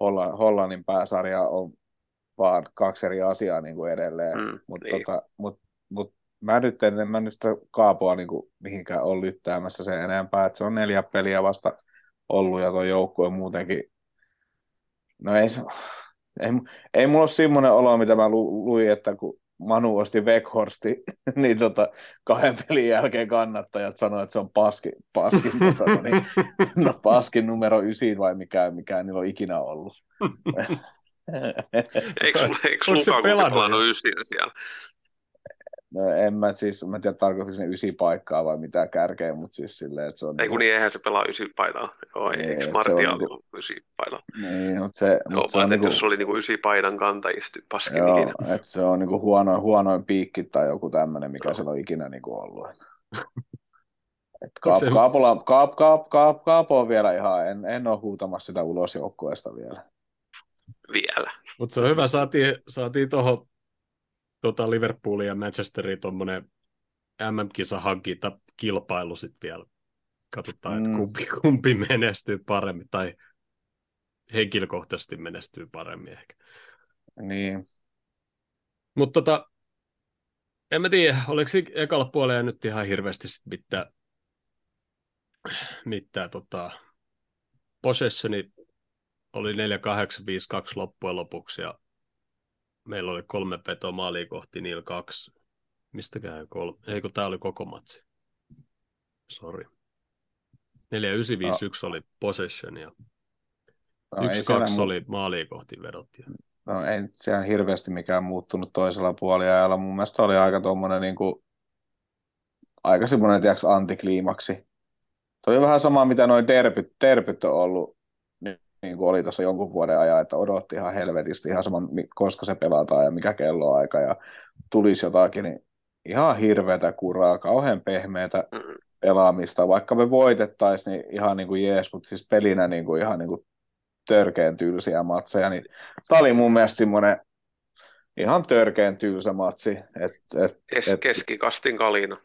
Speaker 2: Hollannin, Hollannin pääsarja on vaan kaksi eri asiaa niin kuin edelleen. Mm, Mutta niin. tota, mut, mut, mä nyt en, en mä nyt sitä Kaapoa niin kuin mihinkään ole lyttäämässä sen enempää, että se on neljä peliä vasta ollut ja tuo joukkue muutenkin, no ei se, ei, ei mulla ole semmoinen olo, mitä mä lu, luin, että kun Manu osti Weghorsti, (laughs) niin tota, kahden pelin jälkeen kannattajat sanoivat, että se on paski, paskin, (laughs) numero, niin, no, paskin numero ysi vai mikä, mikä niillä on ikinä ollut. (laughs)
Speaker 3: eikö, eikö Lukaku pelannut ysinä siellä?
Speaker 2: No en mä siis, mä en tiedä tarkoitatko ne ysi paikkaa vai mitä kärkeä, mutta siis silleen, että se on...
Speaker 3: Ei kun niin, eihän se pelaa ysi paidalla. Joo, ei, eikö Martia ole niinku... ysi paidalla?
Speaker 2: Niin, mutta se... Joo,
Speaker 3: mut se on niinku... jos se oli niinku ysi paidan kantajista paskin Joo, ikinä.
Speaker 2: että se on niinku huonoin, huonoin piikki tai joku tämmöinen, mikä se on ikinä niinku ollut. (laughs) Et kaap, se... kaapola, kaap, kaap, kaap, kaapo on vielä ihan, en, en ole huutamassa sitä ulos joukkueesta vielä.
Speaker 3: Vielä.
Speaker 1: Mutta se on hyvä, saatiin, saatiin tuohon tota Liverpoolin ja Manchesterin tuommoinen MM-kisa hankita kilpailu sitten vielä. Katsotaan, mm. että kumpi, (laughs) kumpi menestyy paremmin tai henkilökohtaisesti menestyy paremmin ehkä.
Speaker 2: Niin.
Speaker 1: Mutta tota, en mä tiedä, oliko ekalla puolella nyt ihan hirveästi sit mitään, mitään tota, possessioni oli 4-8-5-2 loppujen lopuksi ja meillä oli kolme petoa maaliin kohti, niillä kaksi. Mistäkään kolme? Ei kun tämä oli koko matsi. Sori. 4-9-5-1 no. oli possession ja no, 1-2 oli maaliin kohti vedot. Ja...
Speaker 2: No ei siellä hirveästi mikään muuttunut toisella puoliajalla. Mun mielestä oli aika tuommoinen niin kuin, aika semmoinen tiiäks, antikliimaksi. Toi on vähän sama, mitä noin derbyt, derbyt on ollut, niin, kuin oli tuossa jonkun vuoden ajan, että odotti ihan helvetisti ihan sama, koska se pelataan ja mikä kello aika ja tulisi jotakin, niin ihan hirveätä kuraa, kauhean pehmeätä pelaamista. Vaikka me voitettaisiin, niin ihan niin kuin jees, mutta siis pelinä niin kuin ihan niin kuin törkeän tylsiä matseja. Niin tämä oli mun mielestä semmoinen ihan törkeän tylsä matsi. Et, et,
Speaker 3: Kes, et, keskikastin kalina.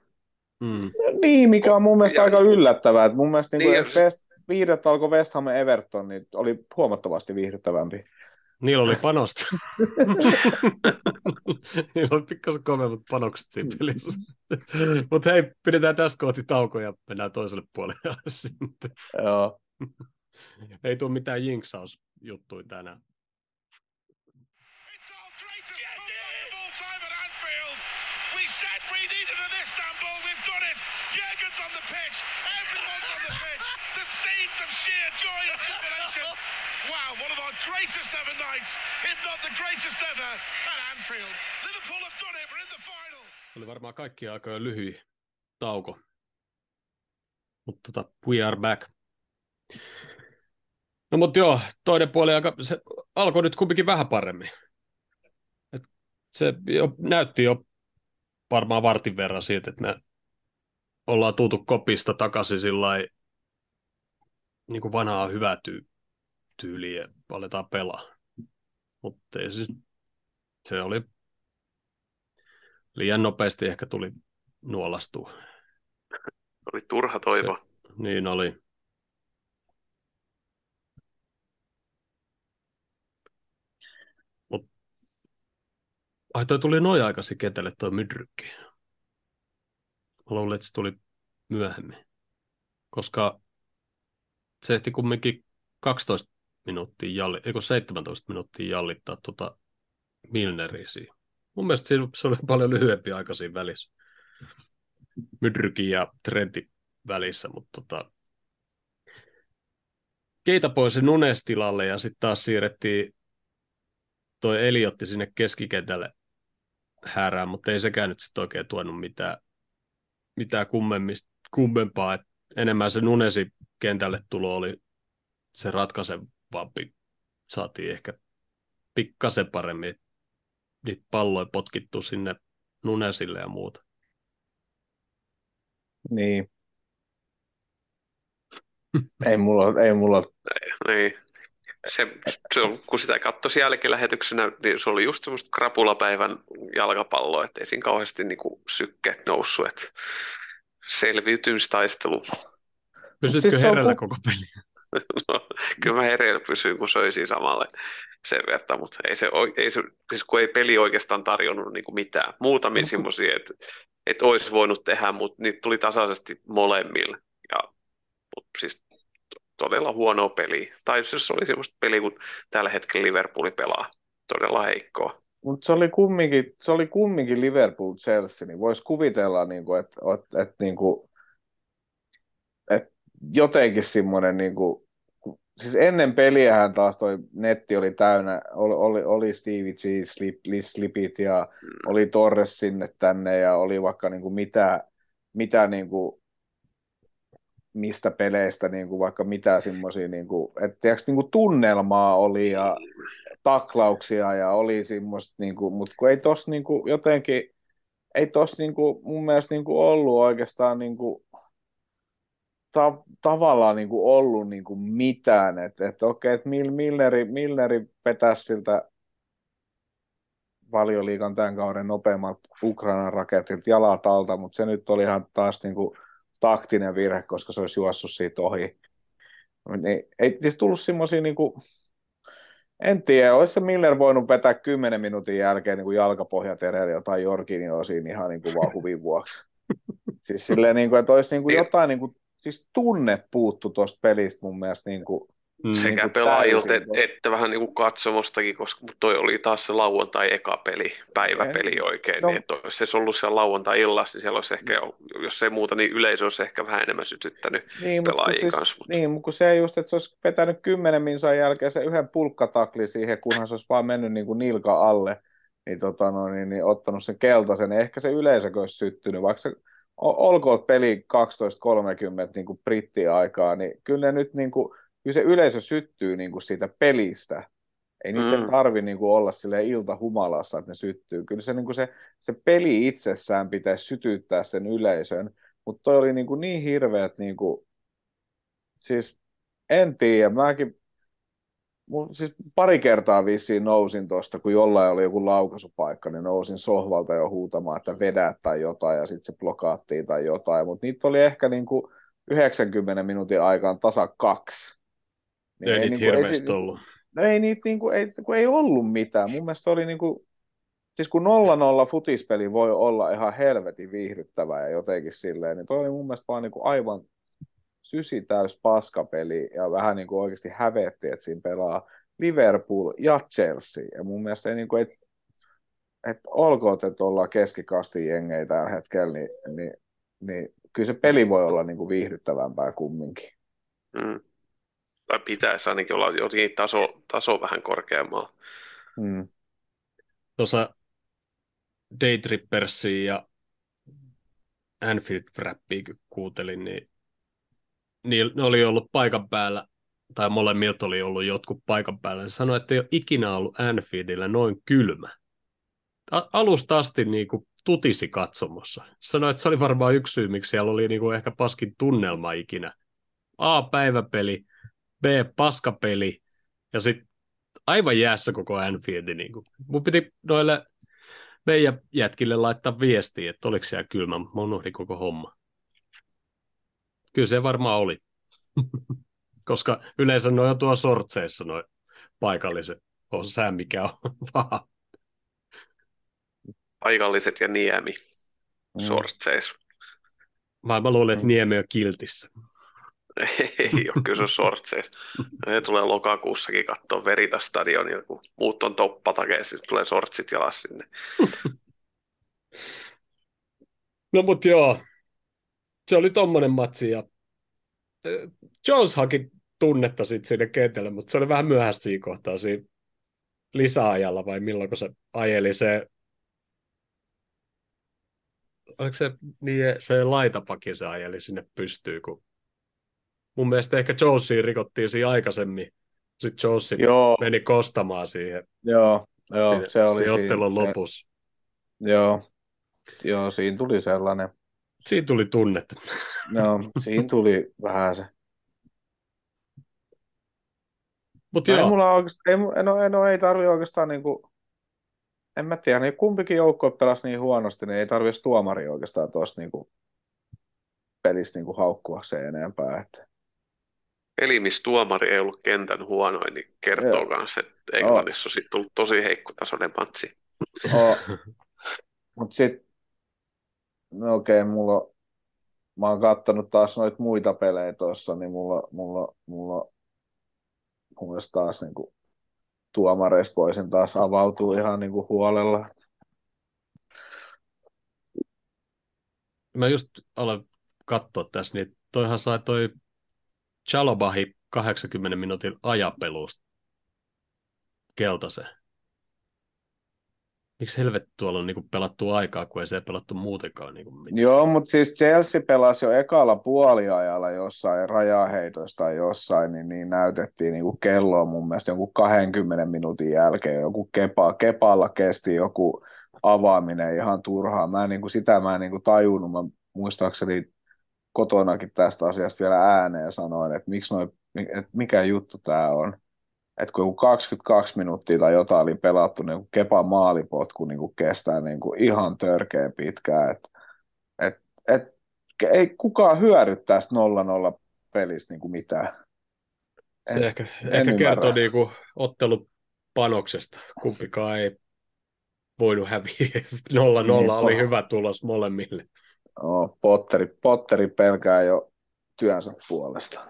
Speaker 2: Mm. Niin, mikä on mun mielestä ja, aika yllättävää. Että mun mielestä niin, niin West, viidettä alkoi West Ham Everton, niin oli huomattavasti viihdyttävämpi.
Speaker 1: Niillä oli panosta. (laughs) Niillä oli pikkasen kovemmat panokset siinä pelissä. Mutta hei, pidetään tästä kohti tauko ja mennään toiselle puolelle (laughs) sitten.
Speaker 2: Joo.
Speaker 1: Ei tule mitään jinksausjuttuja tänään. Greatest ever nights, if not the greatest ever at Anfield. Liverpool have done it, we're in the final. Oli varmaan kaikki aikojen lyhyi tauko. Mutta tota, we are back. No mutta joo, toinen puoli aika, se alkoi nyt kumpikin vähän paremmin. Et se jo, näytti jo varmaan vartin verran siitä, että me ollaan tultu kopista takaisin sillä niin kuin vanhaa hyvää tyy- tyyliä aletaan pelaa. Mutta se, se oli liian nopeasti ehkä tuli nuolastua.
Speaker 3: Oli turha toivo.
Speaker 1: Se, niin oli. Mut, ai toi tuli noin aikaisin ketelle toi mydrykki. Mä luulen, että se tuli myöhemmin. Koska se ehti kumminkin 12 minuuttia, jalli, eikö 17 minuuttia jallittaa tuota Milnerisiä. Mun mielestä se oli paljon lyhyempi aika siinä välissä. Mydrykin ja Trentin välissä, mutta tota, keitä pois Nunes tilalle ja sitten taas siirrettiin toi Eliotti sinne keskikentälle häärään, mutta ei sekään nyt sitten oikein tuonut mitään, mitään kummempaa. Et enemmän se Nunesi kentälle tulo oli se ratkaisevampi. Saatiin ehkä pikkasen paremmin niitä palloja potkittu sinne Nunesille ja muuta.
Speaker 2: Niin. (laughs) ei mulla, ei mulla.
Speaker 3: Niin. Se, se on, kun sitä katsoi jälkilähetyksenä, niin se oli just semmoista krapulapäivän jalkapalloa, että ei siinä kauheasti niin kuin sykkeet noussut, että selviytymistaistelu.
Speaker 1: Pysytkö siis hereillä on... koko peli?
Speaker 3: No, kyllä mä hereillä pysyin, kun söisin samalle sen verran, mutta ei se, ei se, siis kun ei peli oikeastaan tarjonnut niin kuin mitään. Muutamia no. semmoisia, että, että olisi voinut tehdä, mutta niitä tuli tasaisesti molemmille. Ja, mutta siis todella huono peli. Tai siis se oli semmoista peli, kun tällä hetkellä Liverpooli pelaa. Todella heikkoa.
Speaker 2: Mutta se oli kumminkin, se oli kumminkin Liverpool-Chelsea, niin voisi kuvitella, niin kuin, että, että, että, niin kuin, että jotenkin semmoinen niin kuin, siis ennen peliähän taas toi netti oli täynnä, oli, oli, oli Stevie G, Slip, Slipit ja mm. oli Torres sinne tänne ja oli vaikka niin kuin mitä, mitä niin kuin, mistä peleistä niin kuin vaikka mitä semmoisia, niin kuin, että tiiäks, niin kuin tunnelmaa oli ja taklauksia ja oli semmoista, niin kuin, mutta kun ei tossa niin kuin, jotenkin, ei tossa niin kuin, mun mielestä niin kuin ollut oikeastaan niin kuin, ta- tavallaan niin kuin ollut niin kuin mitään, että et, okei, että Milneri, Milneri petäisi siltä valioliikan tämän kauden nopeammat Ukrainan raketilta jalat alta, mutta se nyt oli ihan taas niin kuin taktinen virhe, koska se olisi juossut siitä ohi. Niin, ei siis tullut semmoisia, niin kuin, en tiedä, olisi se Miller voinut vetää 10 minuutin jälkeen niin kuin jalkapohjat edellä jotain Jorginioa siinä ihan niin kuin vaan huvin vuoksi. (laughs) Siis silleen, niin kuin, että olisi niin kuin jotain niin kuin siis tunne puuttu tuosta pelistä mun mielestä niin kuin
Speaker 3: Mm. sekä niin pelaajilta että, että vähän niin kuin katsomostakin, koska toi oli taas se lauantai-eka peli, päiväpeli oikein, no. niin että jos se ollut siellä lauantai-illassa, niin siellä olisi ehkä, jos ei muuta, niin yleisö olisi ehkä vähän enemmän sytyttänyt niin, pelaajien siis, kanssa.
Speaker 2: Mutta... Niin, mutta se just, että se olisi vetänyt kymmenen minsan jälkeen se yhden pulkkatakli siihen, kunhan se olisi vaan mennyt niin kuin nilka alle, niin, tota, no, niin, niin ottanut sen keltaisen, niin ehkä se yleisö olisi syttynyt, vaikka se olkoon peli 12.30 niin kuin brittiaikaa, niin kyllä ne nyt niin kuin, kyllä se yleisö syttyy niin kuin siitä pelistä. Ei mm. niiden tarvi niin kuin olla sille ilta humalassa, että ne syttyy. Kyllä se, niin kuin se, se peli itsessään pitäisi sytyttää sen yleisön, mutta toi oli niin, kuin niin hirveät, niin kuin, siis en tiedä, mäkin Mun, siis pari kertaa vissiin nousin tuosta, kun jollain oli joku laukaisupaikka, niin nousin sohvalta jo huutamaan, että vedä tai jotain, ja sitten se blokaattiin tai jotain. Mutta niitä oli ehkä niin kuin 90 minuutin aikaan tasa kaksi.
Speaker 1: Niin ei, ei niitä niin hirveästi ei, ollut.
Speaker 2: No ei niitä niin kuin, ei, kun ei ollut mitään. Mun mielestä oli niin kuin, siis kun 0-0 futispeli voi olla ihan helvetin viihdyttävä ja jotenkin silleen, niin toi oli mun mielestä vaan niin kuin aivan sysi täys paskapeli ja vähän niin kuin oikeasti hävetti, että siinä pelaa Liverpool ja Chelsea. Ja mun mielestä ei niin kuin, että et olkoon, että ollaan keskikasti jengejä tällä hetkellä, niin, niin, niin kyllä se peli voi olla niin kuin viihdyttävämpää kumminkin.
Speaker 3: Mm. Tai pitäisi ainakin olla jotenkin taso, taso vähän korkeammalla.
Speaker 2: Mm.
Speaker 1: Tuossa Daytrippersia ja Anfield Frappia kuuntelin, niin niin ne oli ollut paikan päällä, tai molemmilta oli ollut jotkut paikan päällä. Se sanoi, että ei ole ikinä ollut Anfieldillä noin kylmä. Alusta asti niin kuin tutisi katsomossa. Sanoi, että se oli varmaan yksi syy, miksi siellä oli niin kuin ehkä paskin tunnelma ikinä. A, päiväpeli, B, paskapeli, ja sitten aivan jäässä koko Anfield. Niin kuin. Mun piti noille meidän jätkille laittaa viestiä, että oliko siellä kylmä, mutta mä unohdin koko homma. Kyllä se varmaan oli. (laughs) Koska yleensä ne on tuo sortseissa noin paikalliset. On sää mikä on (laughs) vaan.
Speaker 3: Paikalliset ja niemi mm. sortseissa.
Speaker 1: Mä, mä luulen, että mm. niemi on kiltissä. (laughs)
Speaker 3: Ei ole, kyllä se on sortseissa. Ne tulee lokakuussakin katsoa Verita stadionia, kun muut on toppatakeessa, sitten tulee sortsit jalas sinne.
Speaker 1: no mut joo, se oli tommonen matsi ja Jones haki tunnetta sitten sinne kentälle, mutta se oli vähän myöhäistä siinä kohtaa siinä lisäajalla vai milloin se ajeli se oliko se niin, se laitapaki se ajeli sinne pystyy, kun mun mielestä ehkä Jonesiin rikottiin siinä aikaisemmin. Sitten Jones meni kostamaan siihen.
Speaker 2: Joo, joo
Speaker 1: siinä, se oli siinä ottelun lopussa.
Speaker 2: Joo, joo, siinä tuli sellainen
Speaker 1: Siinä tuli tunnet.
Speaker 2: No, siinä tuli vähän se.
Speaker 1: Mut no,
Speaker 2: ei mulla oikeastaan, ei, no, ei, no, ei tarvi oikeastaan niinku, en mä tiedä, niin kumpikin joukko pelasi niin huonosti, niin ei tarvitsisi tuomari oikeastaan tuosta niinku pelistä niinku haukkua se enempää. Että.
Speaker 3: Eli missä tuomari ei ollut kentän huonoin, niin kertoo myös, että Englannissa on tullut tosi heikkotasoinen matsi.
Speaker 2: Mutta sitten no okei, okay, mulla, mä oon kattonut taas noita muita pelejä tuossa, niin mulla, mulla, mulla mun taas niin kuin, tuomareista voisin taas avautua ihan niin kuin huolella.
Speaker 1: Mä just aloin katsoa tässä, niin toihan sai toi Chalobahi 80 minuutin ajapelusta keltaisen. Miksi helvetti tuolla on niinku pelattu aikaa, kun ei se pelattu muutenkaan? Niinku
Speaker 2: Joo, mutta siis Chelsea pelasi jo ekalla puoliajalla jossain rajaheitoista tai jossain, niin, niin näytettiin niinku kelloa mun mielestä jonkun 20 minuutin jälkeen. Joku kepa, kepalla kesti joku avaaminen ihan turhaa. Mä en, niinku, sitä mä en niinku tajunnut. Mä muistaakseni kotonakin tästä asiasta vielä ääneen sanoin, että, miksi noi, että mikä juttu tämä on että kun 22 minuuttia tai jotain oli pelattu, niin Kepan maalipotku niin kuin kestää niin kuin ihan törkeä pitkään. Et, et, et, ei kukaan hyödy tästä 0-0 pelistä niin kuin mitään.
Speaker 1: En, Se ehkä, ehkä kertoo niin kuin ottelupanoksesta. Kumpikaan ei voinut häviä. (laughs) 0-0 niin, oli hyvä tulos molemmille.
Speaker 2: No, Potteri, Potteri pelkää jo työnsä puolesta.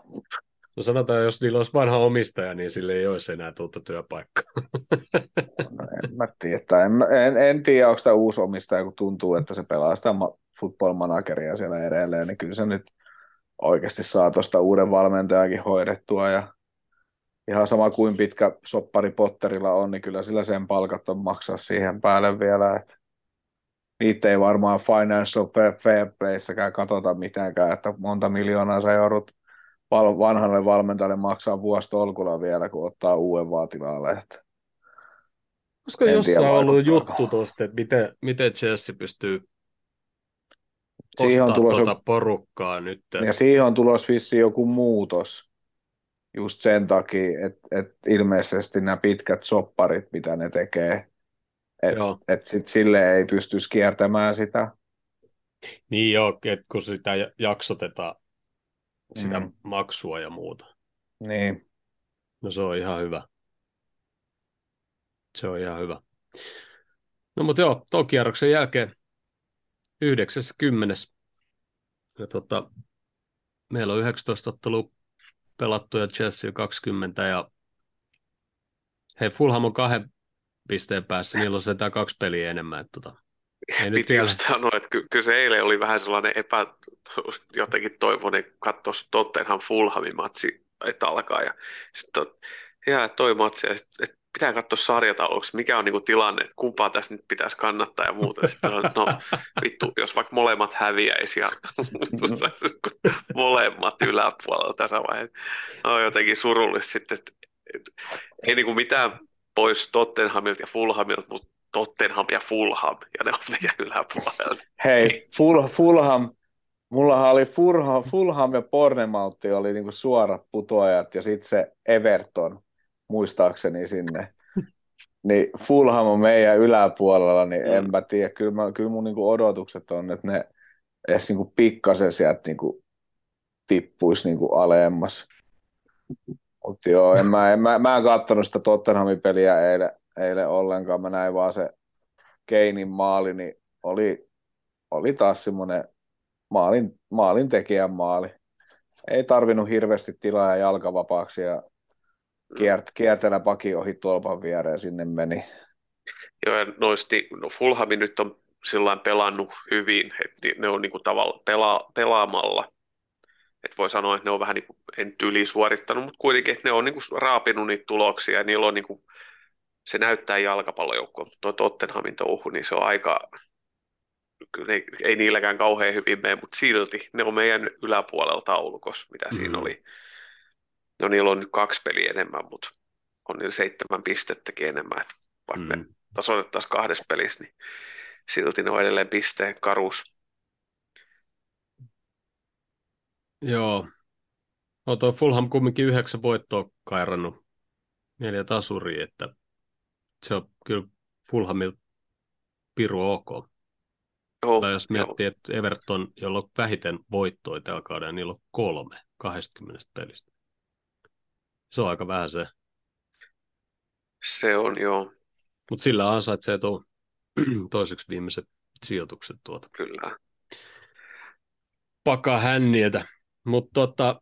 Speaker 1: No sanotaan, jos niillä olisi vanha omistaja, niin sille ei olisi enää tuota työpaikkaa.
Speaker 2: No, en mä tiedä. En, en, en tiedä, onko tämä uusi omistaja, kun tuntuu, että se pelaa sitä football manageria siellä edelleen, niin kyllä se nyt oikeasti saa tuosta uuden valmentajakin hoidettua ja ihan sama kuin pitkä soppari Potterilla on, niin kyllä sillä sen palkat on maksaa siihen päälle vielä, että niitä ei varmaan financial fair playssäkään katsota mitenkään, että monta miljoonaa sä joudut vanhalle valmentajalle maksaa vuostolkulla vielä, kun ottaa uuden vaatilalle. Että
Speaker 1: Olisiko jossain ollut juttu tuosta, että miten, miten Chelsea pystyy siihen on tulossa, tuota porukkaa nyt?
Speaker 2: Ja siihen on tulossa vissiin joku muutos just sen takia, että, että ilmeisesti nämä pitkät sopparit, mitä ne tekee, että et sit sille ei pystyisi kiertämään sitä.
Speaker 1: Niin joo, että kun sitä jaksotetaan, sitä mm. maksua ja muuta.
Speaker 2: Niin.
Speaker 1: No se on ihan hyvä. Se on ihan hyvä. No mutta joo, tuon kierroksen jälkeen 90. Ja tota, meillä on 19 ottelua pelattu ja Chelsea 20 ja hei, Fulham on kahden pisteen päässä, niillä on sitä kaksi peliä enemmän. Että tota,
Speaker 3: ei Piti vielä... just sanoa, että ky- kyllä se eilen oli vähän sellainen epä, jotenkin toivonen katsoa Tottenham Fulhamin matsi, että alkaa. Ja sitten ja toi matsi, ja sit, että pitää katsoa sarjatauluksi, mikä on niinku tilanne, että kumpaa tässä nyt pitäisi kannattaa ja muuta. Sitten on, no vittu, jos vaikka molemmat häviäisi ja (laughs) molemmat yläpuolella tässä vaiheessa. No jotenkin surullista sitten, että, että ei niinku mitään pois Tottenhamilta ja Fulhamilta, mutta Tottenham ja Fulham, ja ne on (laughs) meidän yläpuolella.
Speaker 2: Hei, Ful, Fulham, mullahan oli Fulham, Fulham ja Pornemautti oli niinku suorat putoajat, ja sitten se Everton, muistaakseni sinne. (laughs) Niin Fulham on meidän yläpuolella, niin mm. en mä tiedä. Kyllä, mä, kyllä mun niinku odotukset on, että ne edes niinku pikkasen sieltä niinku tippuisi niinku alemmas. Mutta joo, en mä, en, mä, mä en katsonut sitä Tottenhamin peliä eilen, eilen ollenkaan. Mä näin vaan se Keinin maali, niin oli, oli taas semmoinen maalin, maalin tekijän maali. Ei tarvinnut hirveästi tilaa ja jalkavapaaksi ja kiert, kiertelä paki ohi tolpan viereen sinne meni.
Speaker 3: Joo, noisti, no Fulhami nyt on sillä pelannut hyvin, että ne on niin kuin tavalla pela, pelaamalla. Et voi sanoa, että ne on vähän niin kuin, en tyli suorittanut, mutta kuitenkin, että ne on niin kuin raapinut niitä tuloksia ja niillä on niin kuin, se näyttää jalkapallojoukkue, mutta tuo Tottenhamin touhu, niin se on aika, kyllä ne, ei niilläkään kauhean hyvin mene, mutta silti ne on meidän yläpuolella taulukossa, mitä mm. siinä oli. No niillä on nyt kaksi peliä enemmän, mutta on niillä seitsemän pistettäkin enemmän. Että vaikka mm. ne tasoitettaisiin kahdessa pelissä, niin silti ne on edelleen pisteen karus.
Speaker 1: Joo. No tuo Fulham kumminkin yhdeksän voittoa kairannut neljä tasuria, että se on kyllä Fulhamilta piru ok. Oh, tai jos miettii, joo. että Everton, jolla on vähiten voittoja tällä kaudella, niillä on kolme 20 pelistä. Se on aika vähän se.
Speaker 3: Se on, joo.
Speaker 1: Mutta sillä ansaitsee tuo (clears throat) toiseksi viimeiset sijoitukset tuota.
Speaker 3: Kyllä.
Speaker 1: Paka hännieltä. Mutta tota,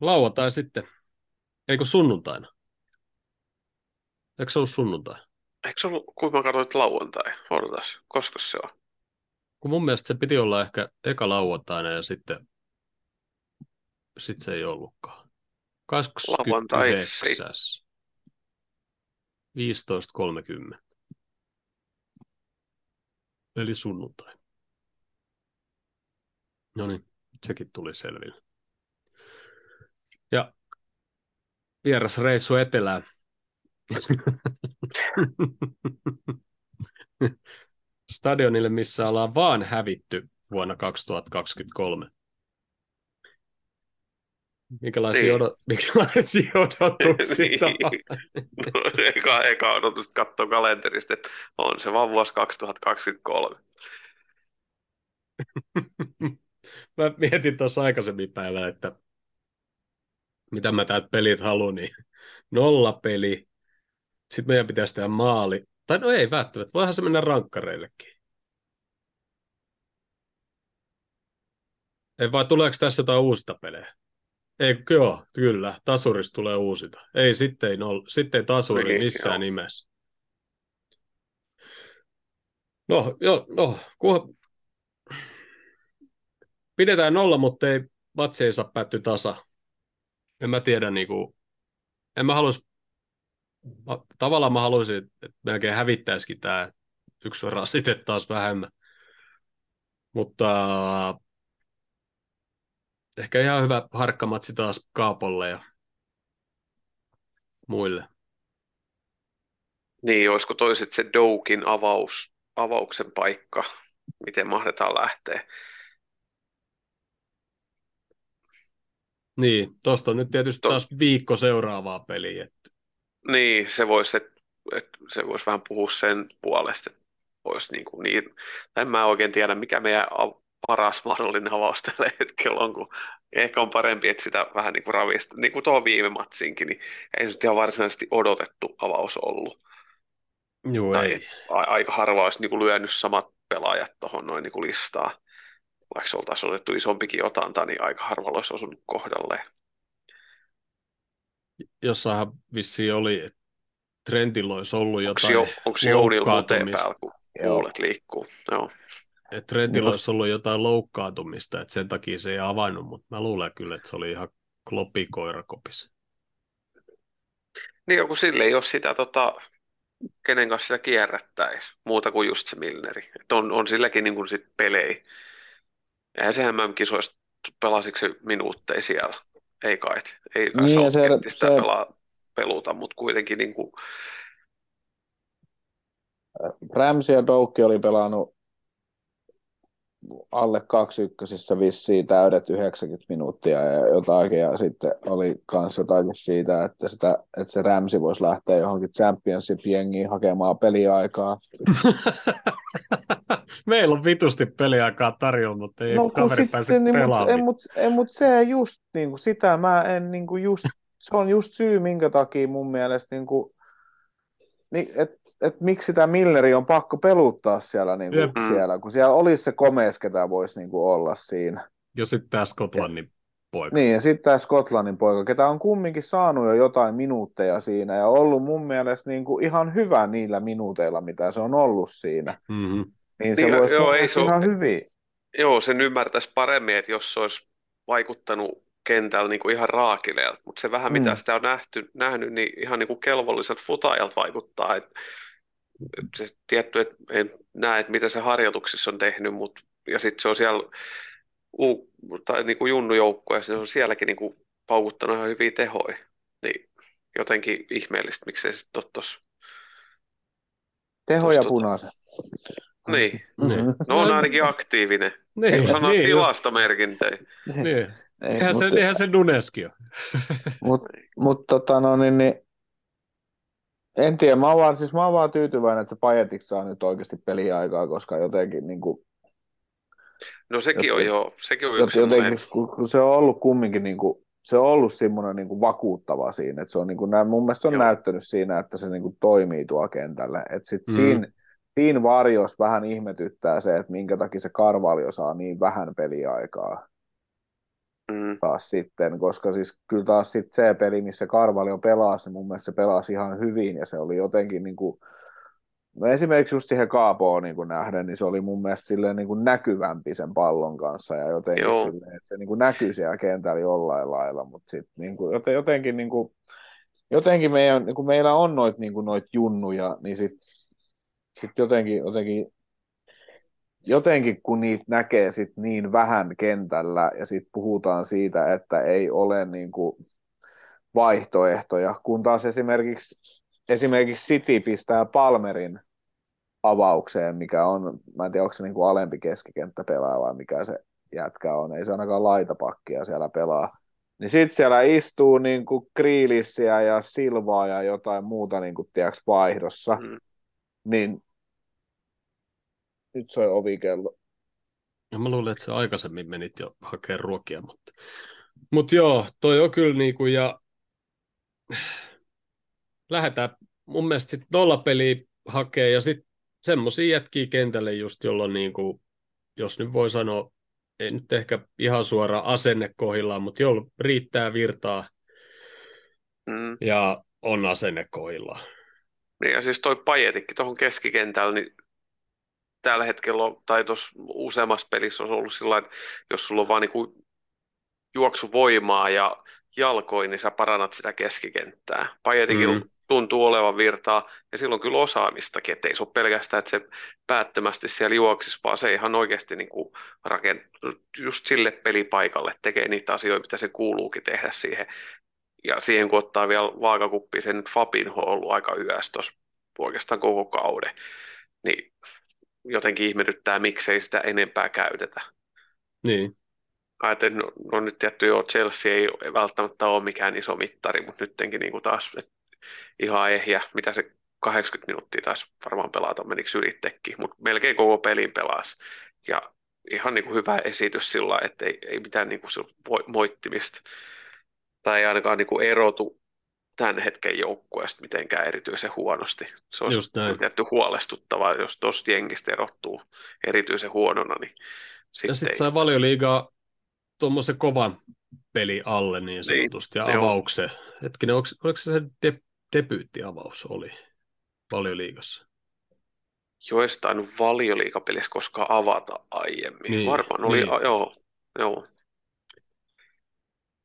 Speaker 1: lauantai sitten, eikö sunnuntaina? Eikö se ollut sunnuntai?
Speaker 3: Eikö se ollut, kun mä katsoin, lauantai? Odotas, koska se on?
Speaker 1: Kun mun mielestä se piti olla ehkä eka lauantaina ja sitten sitten se ei ollutkaan. 29. 15.30. Eli sunnuntai. No niin, sekin tuli selville. Ja vieras reissu etelään. (laughs) Stadionille, missä ollaan vaan hävitty vuonna 2023. Minkälaisia, niin. odot, minkälaisia (laughs) odotuksia niin.
Speaker 3: no, eka, eka odotus katsoa kalenterista, että on se vaan vuosi 2023. (laughs)
Speaker 1: mä mietin tuossa aikaisemmin päivällä, että mitä mä täältä pelit haluan, niin nolla peli, sitten meidän pitäisi tehdä maali. Tai no ei välttämättä, voihan se mennä rankkareillekin. Ei vai tuleeko tässä jotain uusita pelejä? Ei, joo, kyllä. Tasurista tulee uusita. Ei, sitten ei, nol, sitten ei tasuri niin, missään joo. nimessä. No, joo, no, kun... Pidetään nolla, mutta ei, vatsi ei saa päättyä tasa. En mä tiedä, niin kuin, en mä halus, tavallaan mä haluaisin, että melkein hävittäisikin tämä yksi rasite (laughs) taas vähemmän. Mutta ehkä ihan hyvä harkkamatsi taas Kaapolle ja muille.
Speaker 3: Niin, olisiko toiset se Doukin avaus, avauksen paikka, miten mahdetaan lähteä?
Speaker 1: Niin, tuosta on nyt tietysti to... taas viikko seuraavaa peliä. Että...
Speaker 3: Niin, se voisi, että, että se voisi vähän puhua sen puolesta, että olisi niin, kuin niin, en mä oikein tiedä, mikä meidän paras mahdollinen avaus tällä hetkellä on, kun ehkä on parempi, että sitä vähän niin kuin ravista, niin kuin tuohon viime matsiinkin, niin ei se ihan varsinaisesti odotettu avaus ollut.
Speaker 1: Joo, tai ei.
Speaker 3: aika harva olisi niin kuin lyönyt samat pelaajat tuohon noin niin kuin listaa. Vaikka se oltaisiin otettu isompikin otanta, niin aika harvalla olisi osunut kohdalleen.
Speaker 1: Jossain vissiin oli, että trendillä olisi ollut jotain
Speaker 3: Onko, onko Jounilla päällä, kun huulet liikkuu? Joo
Speaker 1: että Trentillä olisi ollut jotain loukkaantumista, että sen takia se ei avannut, mutta mä luulen kyllä, että se oli ihan klopi koirakopis.
Speaker 3: Niin, kun sille ei ole sitä, tota, kenen kanssa sitä kierrättäisi, muuta kuin just se Milneri. Et on, on silläkin niin kuin sit pelejä. Eihän se MM-kisoista pelasiko se minuutteja siellä? Ei kai. Ei kai niin, se, se, pelaa, peluta, mutta kuitenkin niin kuin...
Speaker 2: Ramsey ja Doukki oli pelannut alle kaksi ykkösissä vissiin täydet 90 minuuttia ja jotakin, ja sitten oli myös jotakin siitä, että, sitä, että se Ramsi voisi lähteä johonkin Championship-jengiin hakemaan peliaikaa. (laughs)
Speaker 1: Meillä on vitusti peliaikaa tarjolla, mutta ei no, kaveri pääse
Speaker 2: niin,
Speaker 1: pelaamaan.
Speaker 2: Mutta mut, mut se just niin kuin sitä mä en niin kuin just, se on just syy, minkä takia mun mielestä niin kuin, niin, että että miksi sitä Milleri on pakko peluttaa siellä, niin kuin, mm. siellä kun siellä olisi se komees, ketä voisi niin kuin, olla siinä.
Speaker 1: Ja sitten tämä Skotlannin poika.
Speaker 2: Niin, ja sitten tämä Skotlannin poika, ketä on kumminkin saanut jo jotain minuutteja siinä ja ollut mun mielestä niin kuin, ihan hyvä niillä minuuteilla, mitä se on ollut siinä.
Speaker 1: Mm-hmm.
Speaker 2: Niin se niin, voisi joo, ei se ihan ole, hyvin.
Speaker 3: Joo, sen ymmärtäisi paremmin, että jos se olisi vaikuttanut kentällä niin kuin ihan raakileelta, mutta se vähän mm. mitä sitä on nähty, nähnyt, niin ihan niin kuin kelvolliset futaajat vaikuttaa, että se tietty, että en näe, että mitä se harjoituksissa on tehnyt, mutta ja sitten se on siellä U, tai niin kuin ja se on sielläkin niin kuin paukuttanut ihan hyviä tehoja. Niin jotenkin ihmeellistä, miksei se sitten ole tuossa.
Speaker 2: Tehoja tota... punaisen.
Speaker 3: Niin. niin. No on ainakin aktiivinen. Niin, niin sanoa niin, tilastomerkintöjä.
Speaker 1: Niin. Eihän, se, eihän se Nuneski ole.
Speaker 2: Mutta mut, tota, no, niin, niin, en tiedä, mä oon vaan, siis mä oon vaan tyytyväinen, että se Pajetik saa nyt oikeasti peliaikaa, koska jotenkin niin kuin,
Speaker 3: No sekin jotenkin, on jo, sekin on
Speaker 2: yksi jotenkin, kun, kun se on ollut kumminkin niin kuin, se on ollut semmoinen niin kuin vakuuttava siinä, että se on niin kuin, mun mielestä se on Joo. näyttänyt siinä, että se niin kuin toimii tuo kentällä, että sit mm. siinä, siinä varjossa vähän ihmetyttää se, että minkä takia se Karvalio saa niin vähän peliaikaa mm. taas sitten, koska siis kyllä taas sit se peli, missä Karvalio pelasi, mun mielestä se pelasi ihan hyvin ja se oli jotenkin niin kuin, no esimerkiksi just siihen Kaapoon niin kuin nähden, niin se oli mun mielestä silleen niin kuin näkyvämpi sen pallon kanssa ja jotenkin Joo. silleen, että se niin kuin näkyi siellä kentällä jollain lailla, mutta sitten niin kuin, jotenkin niin kuin, jotenkin meidän, niin kuin meillä on noit, niin kuin noit junnuja, niin sitten sit jotenkin, jotenkin jotenkin kun niitä näkee sit niin vähän kentällä ja sitten puhutaan siitä, että ei ole niin kuin vaihtoehtoja, kun taas esimerkiksi, esimerkiksi City pistää Palmerin avaukseen, mikä on, mä en tiedä, onko se niin kuin alempi keskikenttä pelaa vai mikä se jätkä on, ei se ainakaan laitapakkia siellä pelaa. Niin sitten siellä istuu niin kuin Kriilissiä ja Silvaa ja jotain muuta niin kuin, tiedätkö, vaihdossa. Mm. Niin nyt soi ovikello.
Speaker 1: Ja mä luulen, että se aikaisemmin menit jo hakemaan ruokia, mutta, mutta joo, toi on kyllä niin kuin, ja lähdetään mun mielestä sitten nollapeli hakee ja sitten semmoisia jätkiä kentälle just, jolloin niin kuin, jos nyt voi sanoa ei nyt ehkä ihan suora asenne kohillaan, mutta jolla riittää virtaa mm. ja on asenne kohillaan.
Speaker 3: Niin ja siis toi Pajetikki tuohon keskikentällä, niin tällä hetkellä, on, tai tuossa useammassa pelissä on ollut sillä että jos sulla on vaan niin juoksuvoimaa ja jalkoin, niin sä parannat sitä keskikenttää. Pajetikin mm. tuntuu olevan virtaa, ja silloin kyllä osaamistakin, että ei se ole pelkästään, että se päättömästi siellä juoksisi, vaan se ihan oikeasti niin kuin rakent... just sille pelipaikalle tekee niitä asioita, mitä se kuuluukin tehdä siihen. Ja siihen kun ottaa vielä vaakakuppiin, se nyt Fabinho on ollut aika yössä tuossa oikeastaan koko kauden, niin jotenkin ihmetyttää, miksei sitä enempää käytetä.
Speaker 1: Niin.
Speaker 3: Ajattelin, no, no nyt tietty jo Chelsea ei välttämättä ole mikään iso mittari, mutta nyttenkin niin kuin taas et, ihan ehjä, mitä se 80 minuuttia taas varmaan pelata, menikö yrittekin, mutta melkein koko pelin pelasi. Ja ihan niin kuin hyvä esitys sillä että ei, ei mitään niin kuin moittimista. Tai ei ainakaan niin kuin erotu tämän hetken joukkueesta mitenkään erityisen huonosti. Se näin. tietty huolestuttavaa, jos tuosta jengistä erottuu erityisen huonona. Niin
Speaker 1: sitten ja sitten sai valioliigaa tuommoisen kovan peli alle niin, niin sanotusti niin, ja avauksen. Hetkinen, oliko, oliko se se de, debyyttiavaus oli valioliigassa?
Speaker 3: Joistain valioliikapelissä koskaan avata aiemmin. Niin, Varmaan oli, niin. A, joo, joo.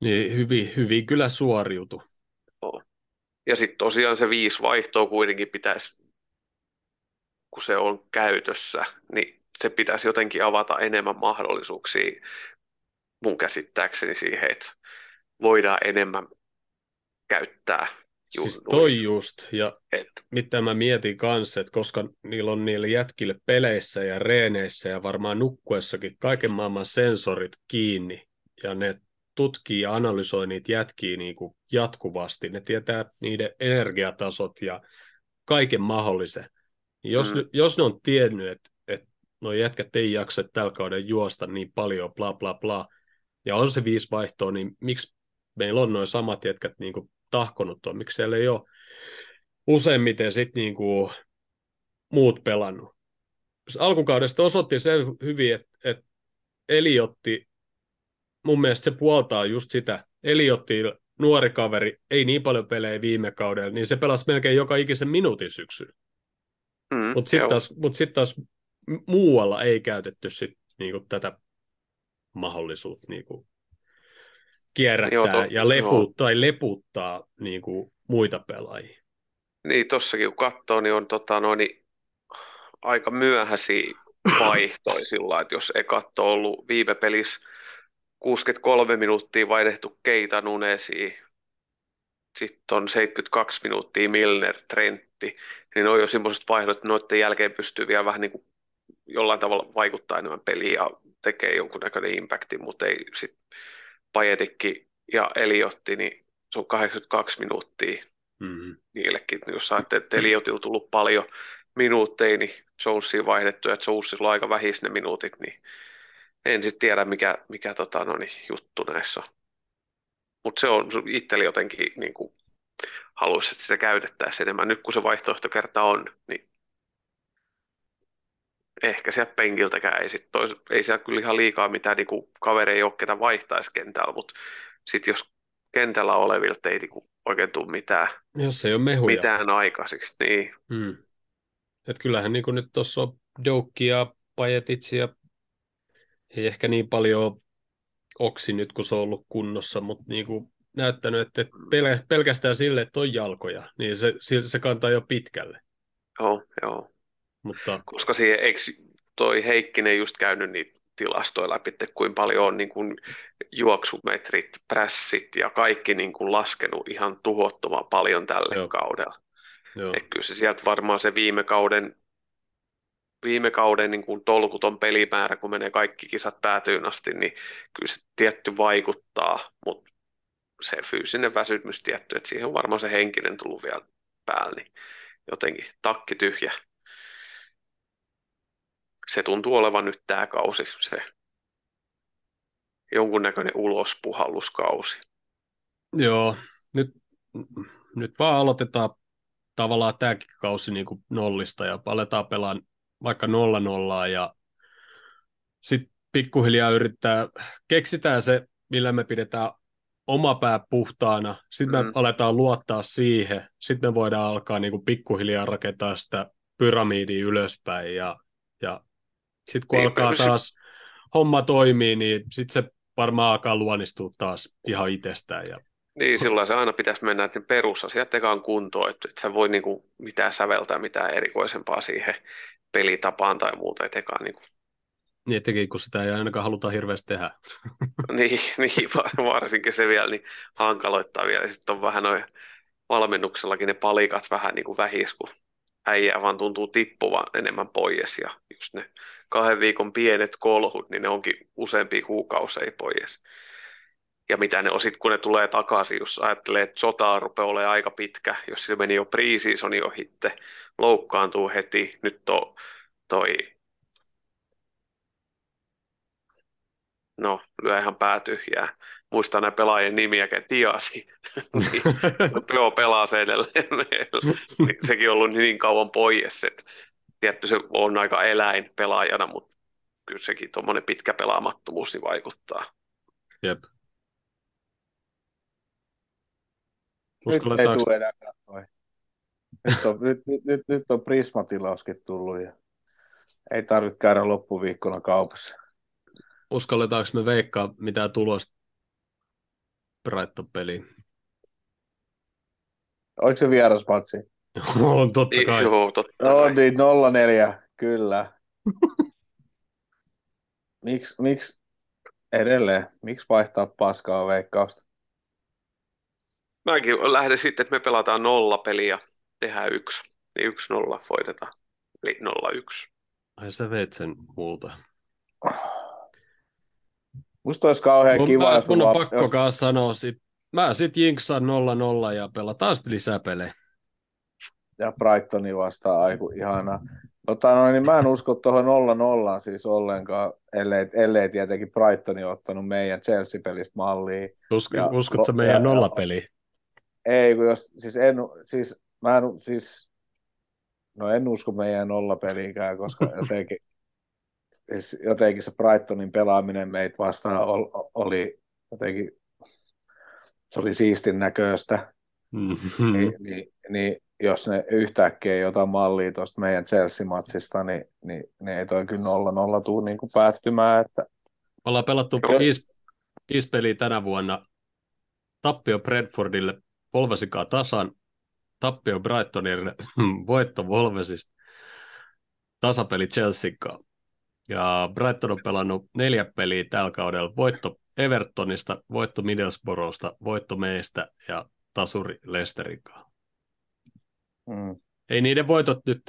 Speaker 1: Niin, hyvin, hyvin kyllä suoriutu.
Speaker 3: Ja sitten tosiaan se viisi vaihtoa kuitenkin pitäisi, kun se on käytössä, niin se pitäisi jotenkin avata enemmän mahdollisuuksia mun käsittääkseni siihen, että voidaan enemmän käyttää
Speaker 1: Siis toi just, ja et. mitä mä mietin kanssa, että koska niillä on niille jätkille peleissä ja reeneissä ja varmaan nukkuessakin kaiken maailman sensorit kiinni, ja ne tutkii ja analysoi niitä jätkiä niin kuin jatkuvasti, ne tietää niiden energiatasot ja kaiken mahdollisen. Jos, mm. jos ne on tiennyt, että, että nuo jätkät ei jaksa tällä kauden juosta niin paljon, bla bla bla, ja on se viisi vaihtoa, niin miksi meillä on noin samat jätkät niin kuin tahkonut tuon, miksi siellä ei ole useimmiten sitten niin kuin muut pelannut. Alkukaudesta osoitti se hyvin, että, että Eliotti, mun mielestä se puoltaa just sitä, Eliotti nuori kaveri, ei niin paljon pelejä viime kaudella, niin se pelasi melkein joka ikisen minuutin syksyllä. Mm, Mutta sitten taas, mut sit taas muualla ei käytetty sit, niinku, tätä mahdollisuutta niin kuin kierrättää joo, to, ja leputtaa, tai leputtaa niin kuin muita pelaajia.
Speaker 3: Niin, tossakin kun katsoo, niin on tota, no, niin, aika myöhäisiä vaihtoja sillä että jos ekat on ollut viime pelissä 63 minuuttia vaihdettu Keita Nunesi, sitten on 72 minuuttia Milner, Trentti, niin ne on jo semmoiset vaihdot, että noiden jälkeen pystyy vielä vähän niin kuin jollain tavalla vaikuttaa enemmän peliin ja tekee jonkunnäköinen impacti, mutta ei sitten Pajetikki ja Eliotti, niin se on 82 minuuttia mm-hmm. niillekin. Jos saatte, että Eliotilla tullut paljon minuutteja, niin Jonesiin vaihdettu ja Jonesilla on aika vähis ne minuutit, niin en sitten tiedä, mikä, mikä tota, no niin, juttu näissä on. Mutta se on itselle jotenkin niin kuin, haluaisi, että sitä käytettäisiin enemmän. Nyt kun se vaihtoehtokerta on, niin ehkä sieltä penkiltäkään ei sit tois, ei siellä kyllä ihan liikaa mitään niin kavereja ole, ketä vaihtaisi kentällä, mutta sitten jos kentällä olevilta ei niin oikein tule mitään,
Speaker 1: jos ei ole mehuja.
Speaker 3: mitään aikaiseksi, niin.
Speaker 1: Hmm. Et kyllähän niin nyt tuossa on Doukki ja Pajetitsi ja ei ehkä niin paljon oksi nyt, kun se on ollut kunnossa, mutta niin kuin näyttänyt, että pel- pelkästään sille, että on jalkoja, niin se, se kantaa jo pitkälle.
Speaker 3: Joo, joo.
Speaker 1: Mutta...
Speaker 3: Koska siihen, eikö toi Heikkinen just käynyt niitä tilastoja läpi, että kuinka paljon on niin kuin juoksumetrit, prässit ja kaikki niin kuin laskenut ihan tuhottoman paljon tälle Joo. kaudella. Joo. Et kyllä se sieltä varmaan se viime kauden, viime kauden niin kuin tolkuton pelimäärä, kun menee kaikki kisat päätyyn asti, niin kyllä se tietty vaikuttaa, mutta se fyysinen väsymys tietty, että siihen on varmaan se henkinen tullut vielä päälle, niin jotenkin takki tyhjä se tuntuu olevan nyt tämä kausi, se jonkunnäköinen ulospuhalluskausi.
Speaker 1: Joo, nyt, nyt vaan aloitetaan tavallaan tämäkin kausi niin kuin nollista ja aletaan pelaamaan vaikka nolla nollaa ja sitten pikkuhiljaa yrittää, keksitään se, millä me pidetään oma pää puhtaana, sitten me mm. aletaan luottaa siihen, sitten me voidaan alkaa niin kuin pikkuhiljaa rakentaa sitä pyramidia ylöspäin ja, ja sitten kun niin, alkaa taas homma toimii, niin sitten se varmaan alkaa luonnistua taas ihan itsestään. Ja...
Speaker 3: Niin, silloin se aina pitäisi mennä että perusasiat ekaan kuntoon, että et sä voi niinku mitään säveltää mitään erikoisempaa siihen pelitapaan tai muuta, että ekaan niinku
Speaker 1: niin, etenkin kun sitä ei ainakaan haluta hirveästi tehdä. (laughs)
Speaker 3: niin, niin, varsinkin se vielä niin hankaloittaa vielä. Sitten on vähän noin valmennuksellakin ne palikat vähän niin kuin vähis, kun äijää vaan tuntuu tippuvan enemmän pois ja just ne kahden viikon pienet kolhut, niin ne onkin useampia kuukausia pois. Ja mitä ne on sitten, kun ne tulee takaisin, jos ajattelee, että sota rupeaa olemaan aika pitkä, jos se meni jo pre-seasoni ohitte, loukkaantuu heti, nyt to, toi no, lyö ihan pää tyhjää. Muistaa näin pelaajien nimiä, Tiasi. (laughs) niin, joo, pelaa se edelleen. niin, sekin on ollut niin kauan pois, että tietty se on aika eläin pelaajana, mutta kyllä sekin tuommoinen pitkä pelaamattomuus niin vaikuttaa.
Speaker 1: Jep.
Speaker 2: Nyt ei tule enää katsoa. Nyt on, nyt, nyt, nyt, nyt on Prismatilauskin tullut ja ei tarvitse käydä loppuviikkona kaupassa
Speaker 1: uskalletaanko me veikkaa mitään tulosta Brighton-peliin?
Speaker 2: Oliko se patsi? (laughs)
Speaker 1: on totta kai.
Speaker 3: Joo, totta
Speaker 2: no, kai. niin 0-4, kyllä. miksi, miksi edelleen, miksi vaihtaa paskaa veikkausta?
Speaker 3: Mäkin lähden sitten, että me pelataan nolla peliä, tehdään yksi. Niin yksi nolla voitetaan. Eli nolla yksi.
Speaker 1: Ai sä veet sen multa.
Speaker 2: Musta olisi kauhean mun, kiva,
Speaker 1: mä, jos mun on pakko jos... kanssa sanoa sit. Mä sit jinksaan 0-0 ja pelataan sitten lisää pelejä.
Speaker 2: Ja Brightoni vastaan, aiku ihanaa. Tota, no, niin mä en usko tuohon 0-0 siis ollenkaan, ellei, ellei tietenkin Brightoni ottanut meidän Chelsea-pelistä mallia.
Speaker 1: Usko, ja, uskotko ja, meidän nollapeliin?
Speaker 2: Ei, kun jos, siis en, siis, mä en, siis, no en usko meidän nollapeliinkään, koska (laughs) jotenkin, siis jotenkin se Brightonin pelaaminen meitä vastaan oli jotenkin, se oli siistin näköistä. Mm-hmm. Niin, niin, niin, jos ne yhtäkkiä ei ota mallia tuosta meidän Chelsea-matsista, niin, niin, niin ei toi kyllä 0-0 tule niin kuin päättymään. Että...
Speaker 1: Ollaan pelattu viisi, viisi peliä tänä vuonna. Tappio Bradfordille Volvesikaa tasan, tappio Brightonille, (clears throat) voitto Volvesista, tasapeli Chelseakaan. Ja Brighton on pelannut neljä peliä tällä kaudella. Voitto Evertonista, voitto Middlesbroughsta, voitto meistä ja tasuri Lesterin mm. Ei niiden voitot nyt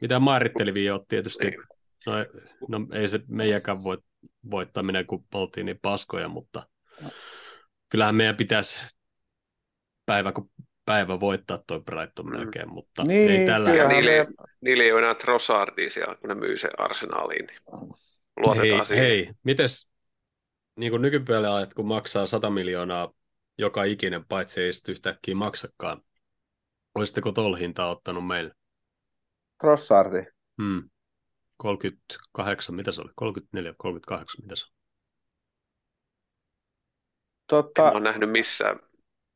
Speaker 1: mitään määrittelevia ole tietysti. No, no ei se meidänkään voit, voittaminen, kun oltiin niin paskoja, mutta kyllähän meidän pitäisi päivä kun päivä voittaa toi Brighton mm. melkein, mutta niin, ei tällä
Speaker 3: hetkellä. Niillä, niillä ei ole enää Trossardia siellä, kun ne myy sen arsenaaliin. Niin luotetaan
Speaker 1: hei,
Speaker 3: siihen.
Speaker 1: Hei, mites niin kuin nykypelaajat, kun maksaa 100 miljoonaa joka ikinen, paitsi ei sitten yhtäkkiä maksakaan, olisitteko tuolla hintaa ottanut meille?
Speaker 2: Trossardi?
Speaker 1: Hmm. 38, mitä se oli? 34, 38, mitä se on?
Speaker 3: Totta... En ole nähnyt missään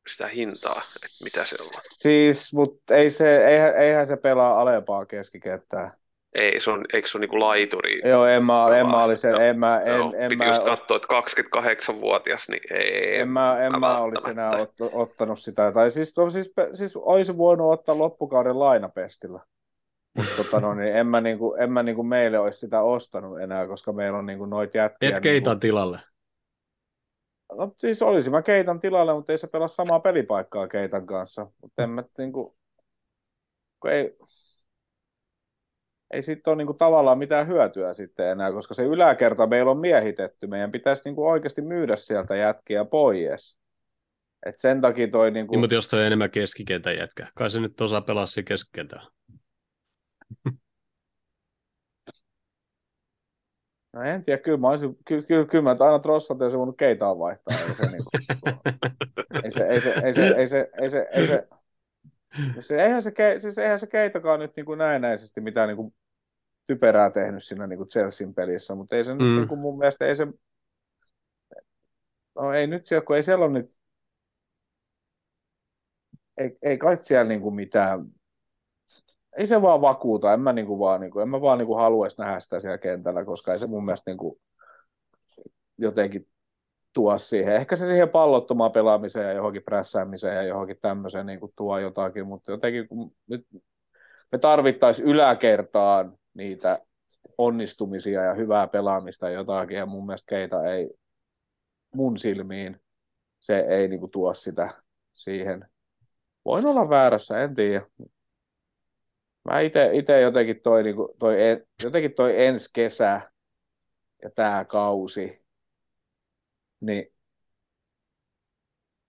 Speaker 3: sitä hintaa, että mitä se on.
Speaker 2: Siis, mutta ei se, eihän, eihän se pelaa alempaa keskikenttää.
Speaker 3: Ei, se on, eikö se ole niin kuin laituri?
Speaker 2: Joo, en mä, en mä olisi, en mä, en, Joo,
Speaker 3: en
Speaker 2: piti
Speaker 3: mä, just katsoa, että 28-vuotias, niin ei.
Speaker 2: En mä, en mä, mä olisi enää ot, ottanut sitä, tai siis, to, siis, siis olisi voinut ottaa loppukauden lainapestillä. Mutta tota, no, niin en mä, niinku, en mä niinku meille olisi sitä ostanut enää, koska meillä on niinku noita jätkiä.
Speaker 1: Et keitä niinku, tilalle?
Speaker 2: No siis olisi mä Keitan tilalle, mutta ei se pelaa samaa pelipaikkaa Keitan kanssa. Mutta en mä niinku, kun ei, ei siitä ole niinku tavallaan mitään hyötyä sitten enää, koska se yläkerta meillä on miehitetty. Meidän pitäisi niinku oikeasti myydä sieltä jätkiä pois. Et sen takia toi... Niinku...
Speaker 1: Niin, mutta jos toi on enemmän keskikentän jätkä, kai se nyt osaa pelaa siinä keskikentällä.
Speaker 2: No en tiedä, kyllä mä, olisin, kyllä, kyllä, kyllä mä aina trossat ja se voinut keitaan vaihtaa. Ei se, niin (laughs) ei se, ei se, ei se, ei se, ei se, ei se, se, eihän se, siis eihän se keitakaan nyt niin kuin näennäisesti mitään niin kuin typerää tehnyt siinä niin kuin Chelsean pelissä, mutta ei se mm. niin kuin mun mielestä, ei se, no ei nyt siellä, kun ei siellä ole nyt, ei, ei kai siellä niin kuin mitään, ei se vaan vakuuta, en mä, niin kuin vaan, niin kuin, en mä vaan niin kuin haluaisi nähdä sitä siellä kentällä, koska ei se mun mielestä niin kuin, jotenkin tuo siihen. Ehkä se siihen pallottomaan pelaamiseen ja johonkin prässäämiseen ja johonkin tämmöiseen niin kuin tuo jotakin, mutta jotenkin kun nyt me tarvittaisiin yläkertaan niitä onnistumisia ja hyvää pelaamista ja jotakin, ja mun mielestä Keita ei mun silmiin, se ei niin kuin, tuo sitä siihen. Voin olla väärässä, en tiedä. Mä itse jotenkin toi, niin kuin, toi, jotenkin toi ensi kesä ja tämä kausi, niin,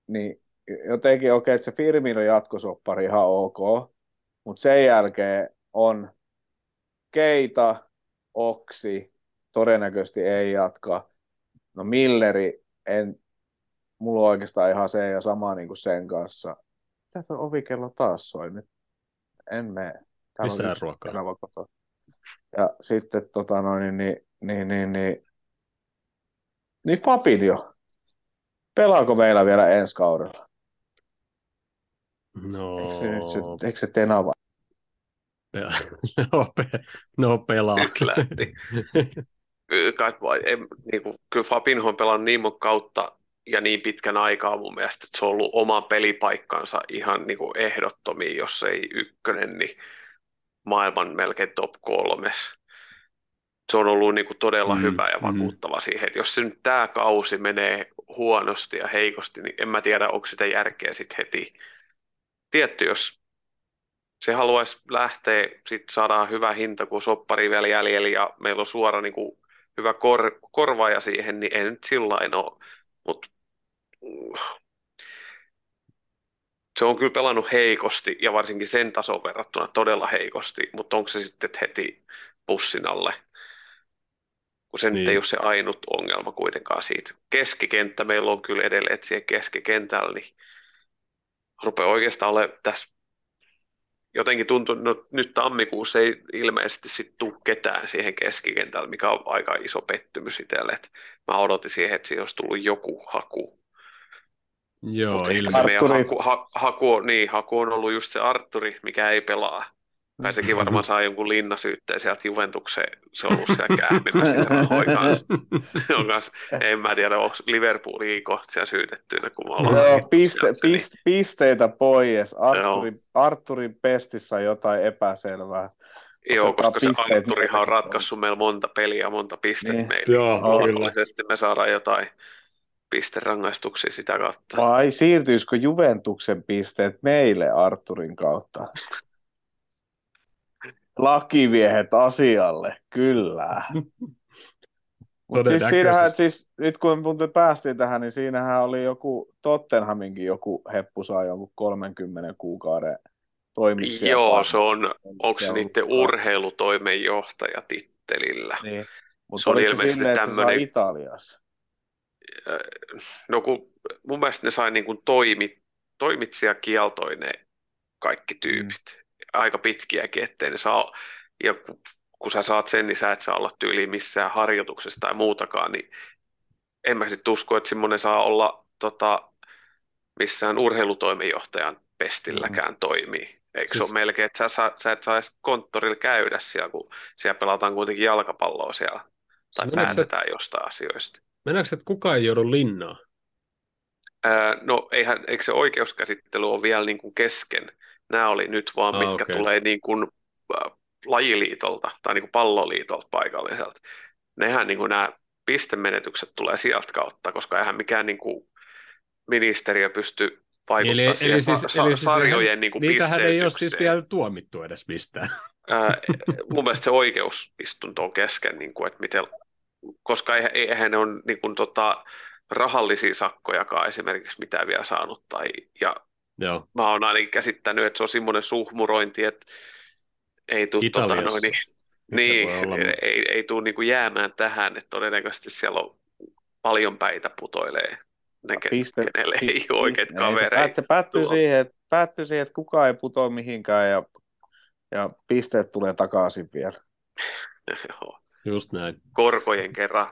Speaker 2: niin jotenkin okei, okay, että se Firmino jatkosoppari ihan ok, mutta sen jälkeen on Keita, Oksi, todennäköisesti ei jatka. No Milleri, en, mulla on oikeastaan ihan se ja sama niin kuin sen kanssa. Mitä ovikello taas soi nyt? En mene.
Speaker 1: Lisää ruokaa.
Speaker 2: Ja sitten tota noin, niin, niin, niin, niin, niin Fabinho. Pelaako meillä vielä ensi kaudella?
Speaker 1: No...
Speaker 2: Eikö se, nyt se, eikö se Tenava?
Speaker 1: no, pe, no pelaa.
Speaker 3: Nyt lähti. Kai, ei, niin kuin, kyllä Fabinho on pelannut niin monta kautta ja niin pitkän aikaa mun mielestä, että se on ollut oma pelipaikkansa ihan niin kuin ehdottomia, jos ei ykkönen, niin maailman melkein top kolmes. Se on ollut niin kuin todella mm, hyvä ja mm. vakuuttava mm. siihen, että jos se nyt tämä kausi menee huonosti ja heikosti, niin en mä tiedä, onko sitä järkeä sitten heti tietty, jos se haluaisi lähteä, sitten saadaan hyvä hinta, kun soppari vielä jäljellä ja meillä on suora niin kuin, hyvä kor, korvaaja siihen, niin ei nyt sillä ole. Mutta mm, se on kyllä pelannut heikosti ja varsinkin sen tason verrattuna todella heikosti, mutta onko se sitten heti pussin alle? Kun se niin. nyt ei ole se ainut ongelma kuitenkaan siitä. Keskikenttä meillä on kyllä edelleen, että siellä keskikentällä, niin rupeaa oikeastaan ole tässä jotenkin tuntuu, no nyt tammikuussa ei ilmeisesti sitten tule ketään siihen keskikentälle, mikä on aika iso pettymys itselle. Et mä odotin siihen, että siinä olisi tullut joku haku.
Speaker 1: Joo,
Speaker 3: ilmeisesti. Haku, ha, haku, on, niin, haku on ollut just se Arturi, mikä ei pelaa. Tai sekin varmaan saa jonkun linnasyytteen sieltä Juventukseen. Se on ollut siellä käämimässä (laughs) Se on kans, en mä tiedä, onko Liverpoolin kohta siellä syytettyinä, kun me ollaan.
Speaker 2: Joo, piste, piste, niin. pisteitä pois. Arturin, Arturin pestissä on jotain epäselvää.
Speaker 3: Joo, koska se Arturihan on ratkaissut meillä monta peliä, monta pistettä niin. meille.
Speaker 1: Joo,
Speaker 3: Luonnollisesti me saadaan jotain pisterangaistuksia sitä kautta.
Speaker 2: Vai siirtyisikö Juventuksen pisteet meille Arturin kautta? lakimiehet asialle, kyllä. (laughs) Mutta siis siinähän, siis, nyt kun me päästiin tähän, niin siinähän oli joku, Tottenhaminkin joku heppu saa jonkun 30 kuukauden toimissa.
Speaker 3: Joo, se on, onko se niiden urheilutoimenjohtaja tittelillä?
Speaker 2: Niin. Mutta se oli ilmeisesti silleen, tämmöinen... Italiassa?
Speaker 3: No kun mun mielestä ne sai niin kuin toimi, toimitsijakieltoinen kaikki tyypit. Mm aika pitkiäkin, ettei ne saa, ja kun, kun sä saat sen, niin sä et saa olla tyyli missään harjoituksessa tai muutakaan, niin en mä sitten usko, että semmoinen saa olla tota, missään urheilutoimenjohtajan pestilläkään mm. toimii. Eikö siis... se ole melkein, että sä, sä et saisi konttorilla käydä siellä, kun siellä pelataan kuitenkin jalkapalloa siellä, tai Meneekö päätetään et... jostain asioista.
Speaker 1: Meneekö, että kukaan ei joudu linnaan?
Speaker 3: Ää, no eihän, eikö se oikeuskäsittely ole vielä niin kuin kesken, Nämä oli nyt vaan, ah, mitkä okay. tulee niin kuin äh, lajiliitolta tai niin kuin palloliitolta paikalliselta. Nehän niin kuin nämä pistemenetykset tulee sieltä kautta, koska eihän mikään niin kuin ministeriö pysty vaikuttamaan eli, siihen eli siis, sa- eli siis sarjojen niin kuin
Speaker 1: Niitähän ei ole siis vielä tuomittu edes mistään.
Speaker 3: Ää, mun mielestä se oikeusistunto on kesken, niin kuin, että miten, koska eihän ne on niin kuin, tota, rahallisia sakkojakaan esimerkiksi mitään vielä saanut, tai, ja
Speaker 1: Joo.
Speaker 3: Mä oon ainakin käsittänyt, että se on semmoinen suhmurointi, että ei tule tota, noin, niin, niin ei, ei, ei tule niin jäämään tähän, että todennäköisesti siellä on paljon päitä putoilee ne, Piste, kenelle ei piste, ole oikeat kavereita.
Speaker 2: Se päättyy, siihen, että, päättyy siihen, että kukaan ei putoa mihinkään ja, ja pisteet tulee takaisin vielä. (laughs)
Speaker 1: Just näin.
Speaker 3: Korkojen kerran.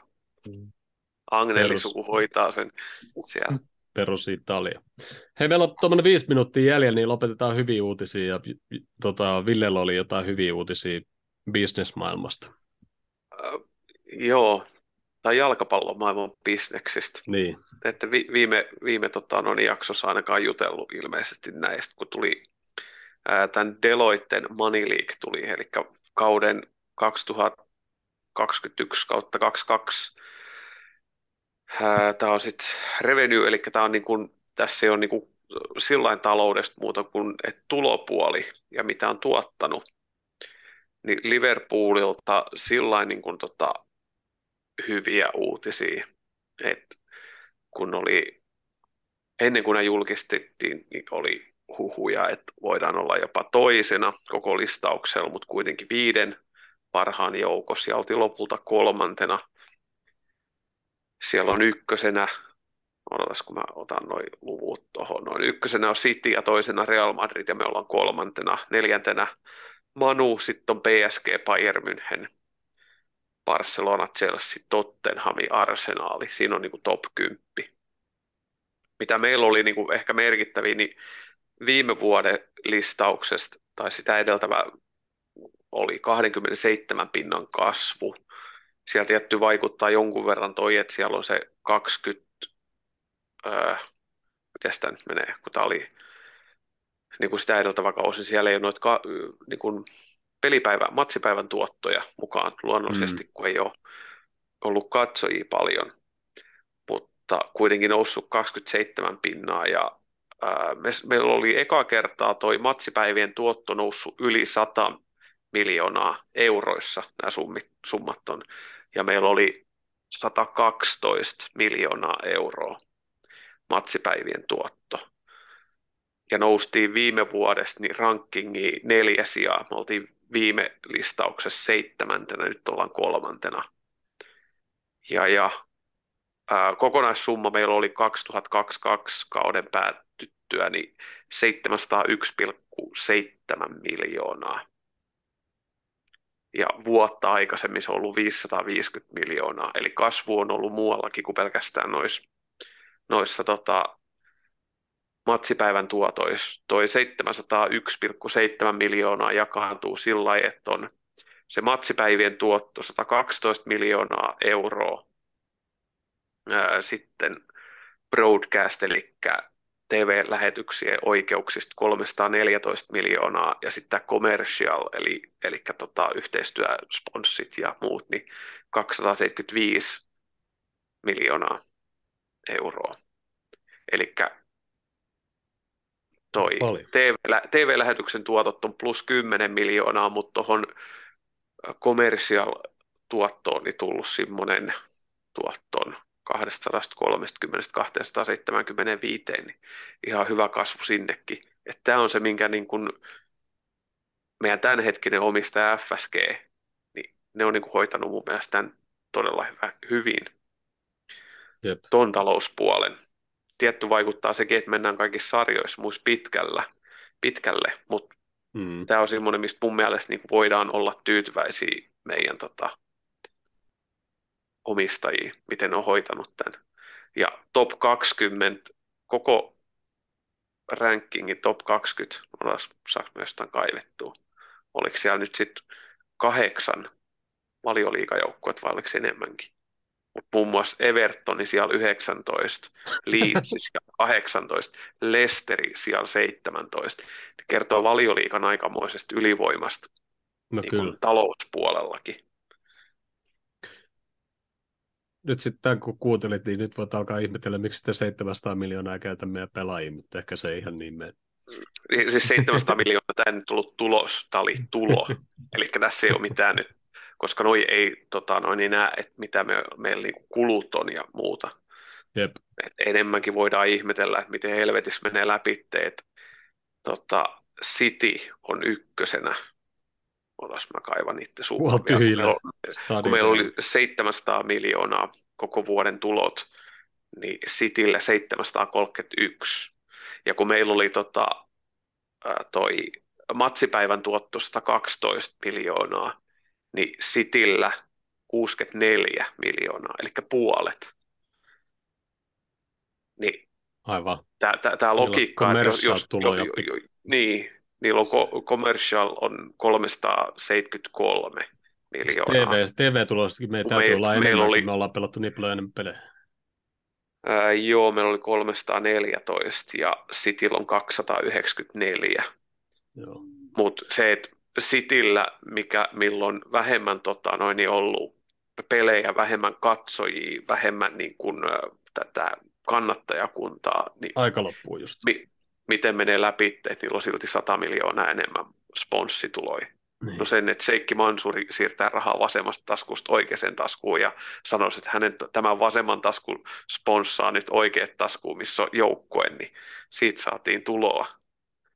Speaker 3: Mm. Agnelli-suku hoitaa sen siellä.
Speaker 1: Perus Italia. Hei, meillä on tuommoinen viisi minuuttia jäljellä, niin lopetetaan hyviä uutisia. Ja, tota, Villellä oli jotain hyviä uutisia bisnesmaailmasta.
Speaker 3: Uh, joo, tai jalkapallomaailman bisneksistä.
Speaker 1: Niin.
Speaker 3: Että vi, viime, viime tota, no, niin jaksossa ainakaan jutellut ilmeisesti näistä, kun tuli ää, tämän Deloitten Money League tuli, eli kauden 2021 kautta 22 Tämä on sitten revenue, eli tämä on niin kuin, tässä ei ole niin kuin taloudesta muuta kuin että tulopuoli ja mitä on tuottanut, niin Liverpoolilta sillain niin kuin tota, hyviä uutisia, että kun oli, ennen kuin ne julkistettiin, niin oli huhuja, että voidaan olla jopa toisena koko listauksella, mutta kuitenkin viiden parhaan joukossa. Ja oltiin lopulta kolmantena – siellä on ykkösenä, odotas kun mä otan noin luvut tuohon, noin ykkösenä on City ja toisena Real Madrid ja me ollaan kolmantena, neljäntenä Manu, sitten on PSG, Bayern München, Barcelona, Chelsea, Tottenham, Arsenaali, siinä on niin kuin top 10. Mitä meillä oli niin kuin ehkä merkittäviä, niin viime vuoden listauksesta tai sitä edeltävä oli 27 pinnan kasvu siellä tietty vaikuttaa jonkun verran toi, että siellä on se 20, öö, miten sitä nyt menee, kun tämä oli niin kuin sitä edeltävä kausi, siellä ei ole noita ka, niin kuin pelipäivä, matsipäivän tuottoja mukaan luonnollisesti, mm. kun ei ole ollut katsojia paljon, mutta kuitenkin noussut 27 pinnaa ja ää, me, meillä oli eka kertaa toi matsipäivien tuotto noussut yli 100 miljoonaa euroissa, nämä summit, summat on, ja meillä oli 112 miljoonaa euroa matsipäivien tuotto. Ja noustiin viime vuodesta niin rankingi neljä sijaa. Me oltiin viime listauksessa seitsemäntenä, nyt ollaan kolmantena. Ja, ja ää, kokonaissumma meillä oli 2022 kauden päätyttyä niin 701,7 miljoonaa ja vuotta aikaisemmin se on ollut 550 miljoonaa, eli kasvu on ollut muuallakin kuin pelkästään noissa, noissa tota, matsipäivän tuotoissa. Toi 701,7 miljoonaa jakaantuu sillä lailla, että on se matsipäivien tuotto 112 miljoonaa euroa, ää, sitten broadcast, eli TV-lähetyksien oikeuksista 314 miljoonaa ja sitten tämä commercial, eli, eli tota, yhteistyösponssit ja muut, niin 275 miljoonaa euroa. Eli toi TV, TV-lähetyksen tuotot on plus 10 miljoonaa, mutta tuohon commercial tuottoon niin tullut semmoinen tuottoon 230-275, niin ihan hyvä kasvu sinnekin. Että tämä on se, minkä niin kuin meidän tämänhetkinen omistaja FSG, niin ne on niin kuin hoitanut mun mielestä tämän todella hyvä, hyvin. Jep. Ton talouspuolen. Tietty vaikuttaa sekin, että mennään kaikissa sarjoissa muissa pitkällä, pitkälle, mutta mm. tämä on semmoinen, mistä mun mielestä niin voidaan olla tyytyväisiä meidän tota, omistajia, miten on hoitanut tämän. Ja top 20, koko rankingin top 20, saako myös jostain kaivettua, oliko siellä nyt sitten kahdeksan valioliikajoukkuet vai oliko enemmänkin? Mutta muun muassa Evertoni siellä 19, Leeds siellä 18, Leicesteri siellä 17. Ne kertoo valioliikan aikamoisesta ylivoimasta no niin kyllä. talouspuolellakin
Speaker 1: nyt sitten kun kuuntelit, niin nyt voit alkaa ihmetellä, miksi sitten 700 miljoonaa käytä meidän pelaajia, mutta ehkä se ei ihan niin mene.
Speaker 3: Niin, siis 700 (laughs) miljoonaa, tämä ei nyt tullut tulos, tämä oli tulo. Eli tässä ei ole mitään nyt, koska noi ei tota, noi niin näe, että mitä me, meillä niin kulut on ja muuta.
Speaker 1: Jep.
Speaker 3: Et enemmänkin voidaan ihmetellä, että miten helvetissä menee läpi, että tota, City on ykkösenä. Otas mä kaivan itse
Speaker 1: suuhun. Meillä,
Speaker 3: kun meillä oli 700 miljoonaa koko vuoden tulot, niin Citylle 731. Ja kun meillä oli tota, toi matsipäivän tuotto 112 miljoonaa, niin Cityllä 64 miljoonaa, eli puolet. Niin
Speaker 1: Aivan.
Speaker 3: Tämä logiikka, on jos, jos, jo, jo, jo, niin, niillä on commercial on 373 miljoonaa.
Speaker 1: TV, TV-tulossakin meidän täytyy me, olla enemmän, oli, me ollaan pelattu niin paljon enemmän pelejä.
Speaker 3: Ää, joo, meillä oli 314 ja Cityllä on 294. Mutta se, että Cityllä, mikä, milloin vähemmän tota, noin, niin ollut pelejä, vähemmän katsojia, vähemmän niin kuin, tätä kannattajakuntaa. Niin
Speaker 1: Aika loppuu just. Mi-
Speaker 3: miten menee läpi, että niillä on silti 100 miljoonaa enemmän sponssituloja. Niin. No sen, että Seikki Mansuri siirtää rahaa vasemmasta taskusta oikeaan taskuun ja sanoisi, että hänen tämän vasemman taskun sponssaa nyt oikeat taskuun, missä on joukkue, niin siitä saatiin tuloa.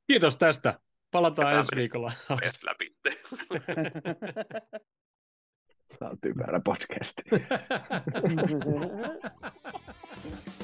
Speaker 1: Kiitos tästä. Palataan ensi viikolla.
Speaker 3: läpi.
Speaker 2: Tämä on typerä podcast. (laughs)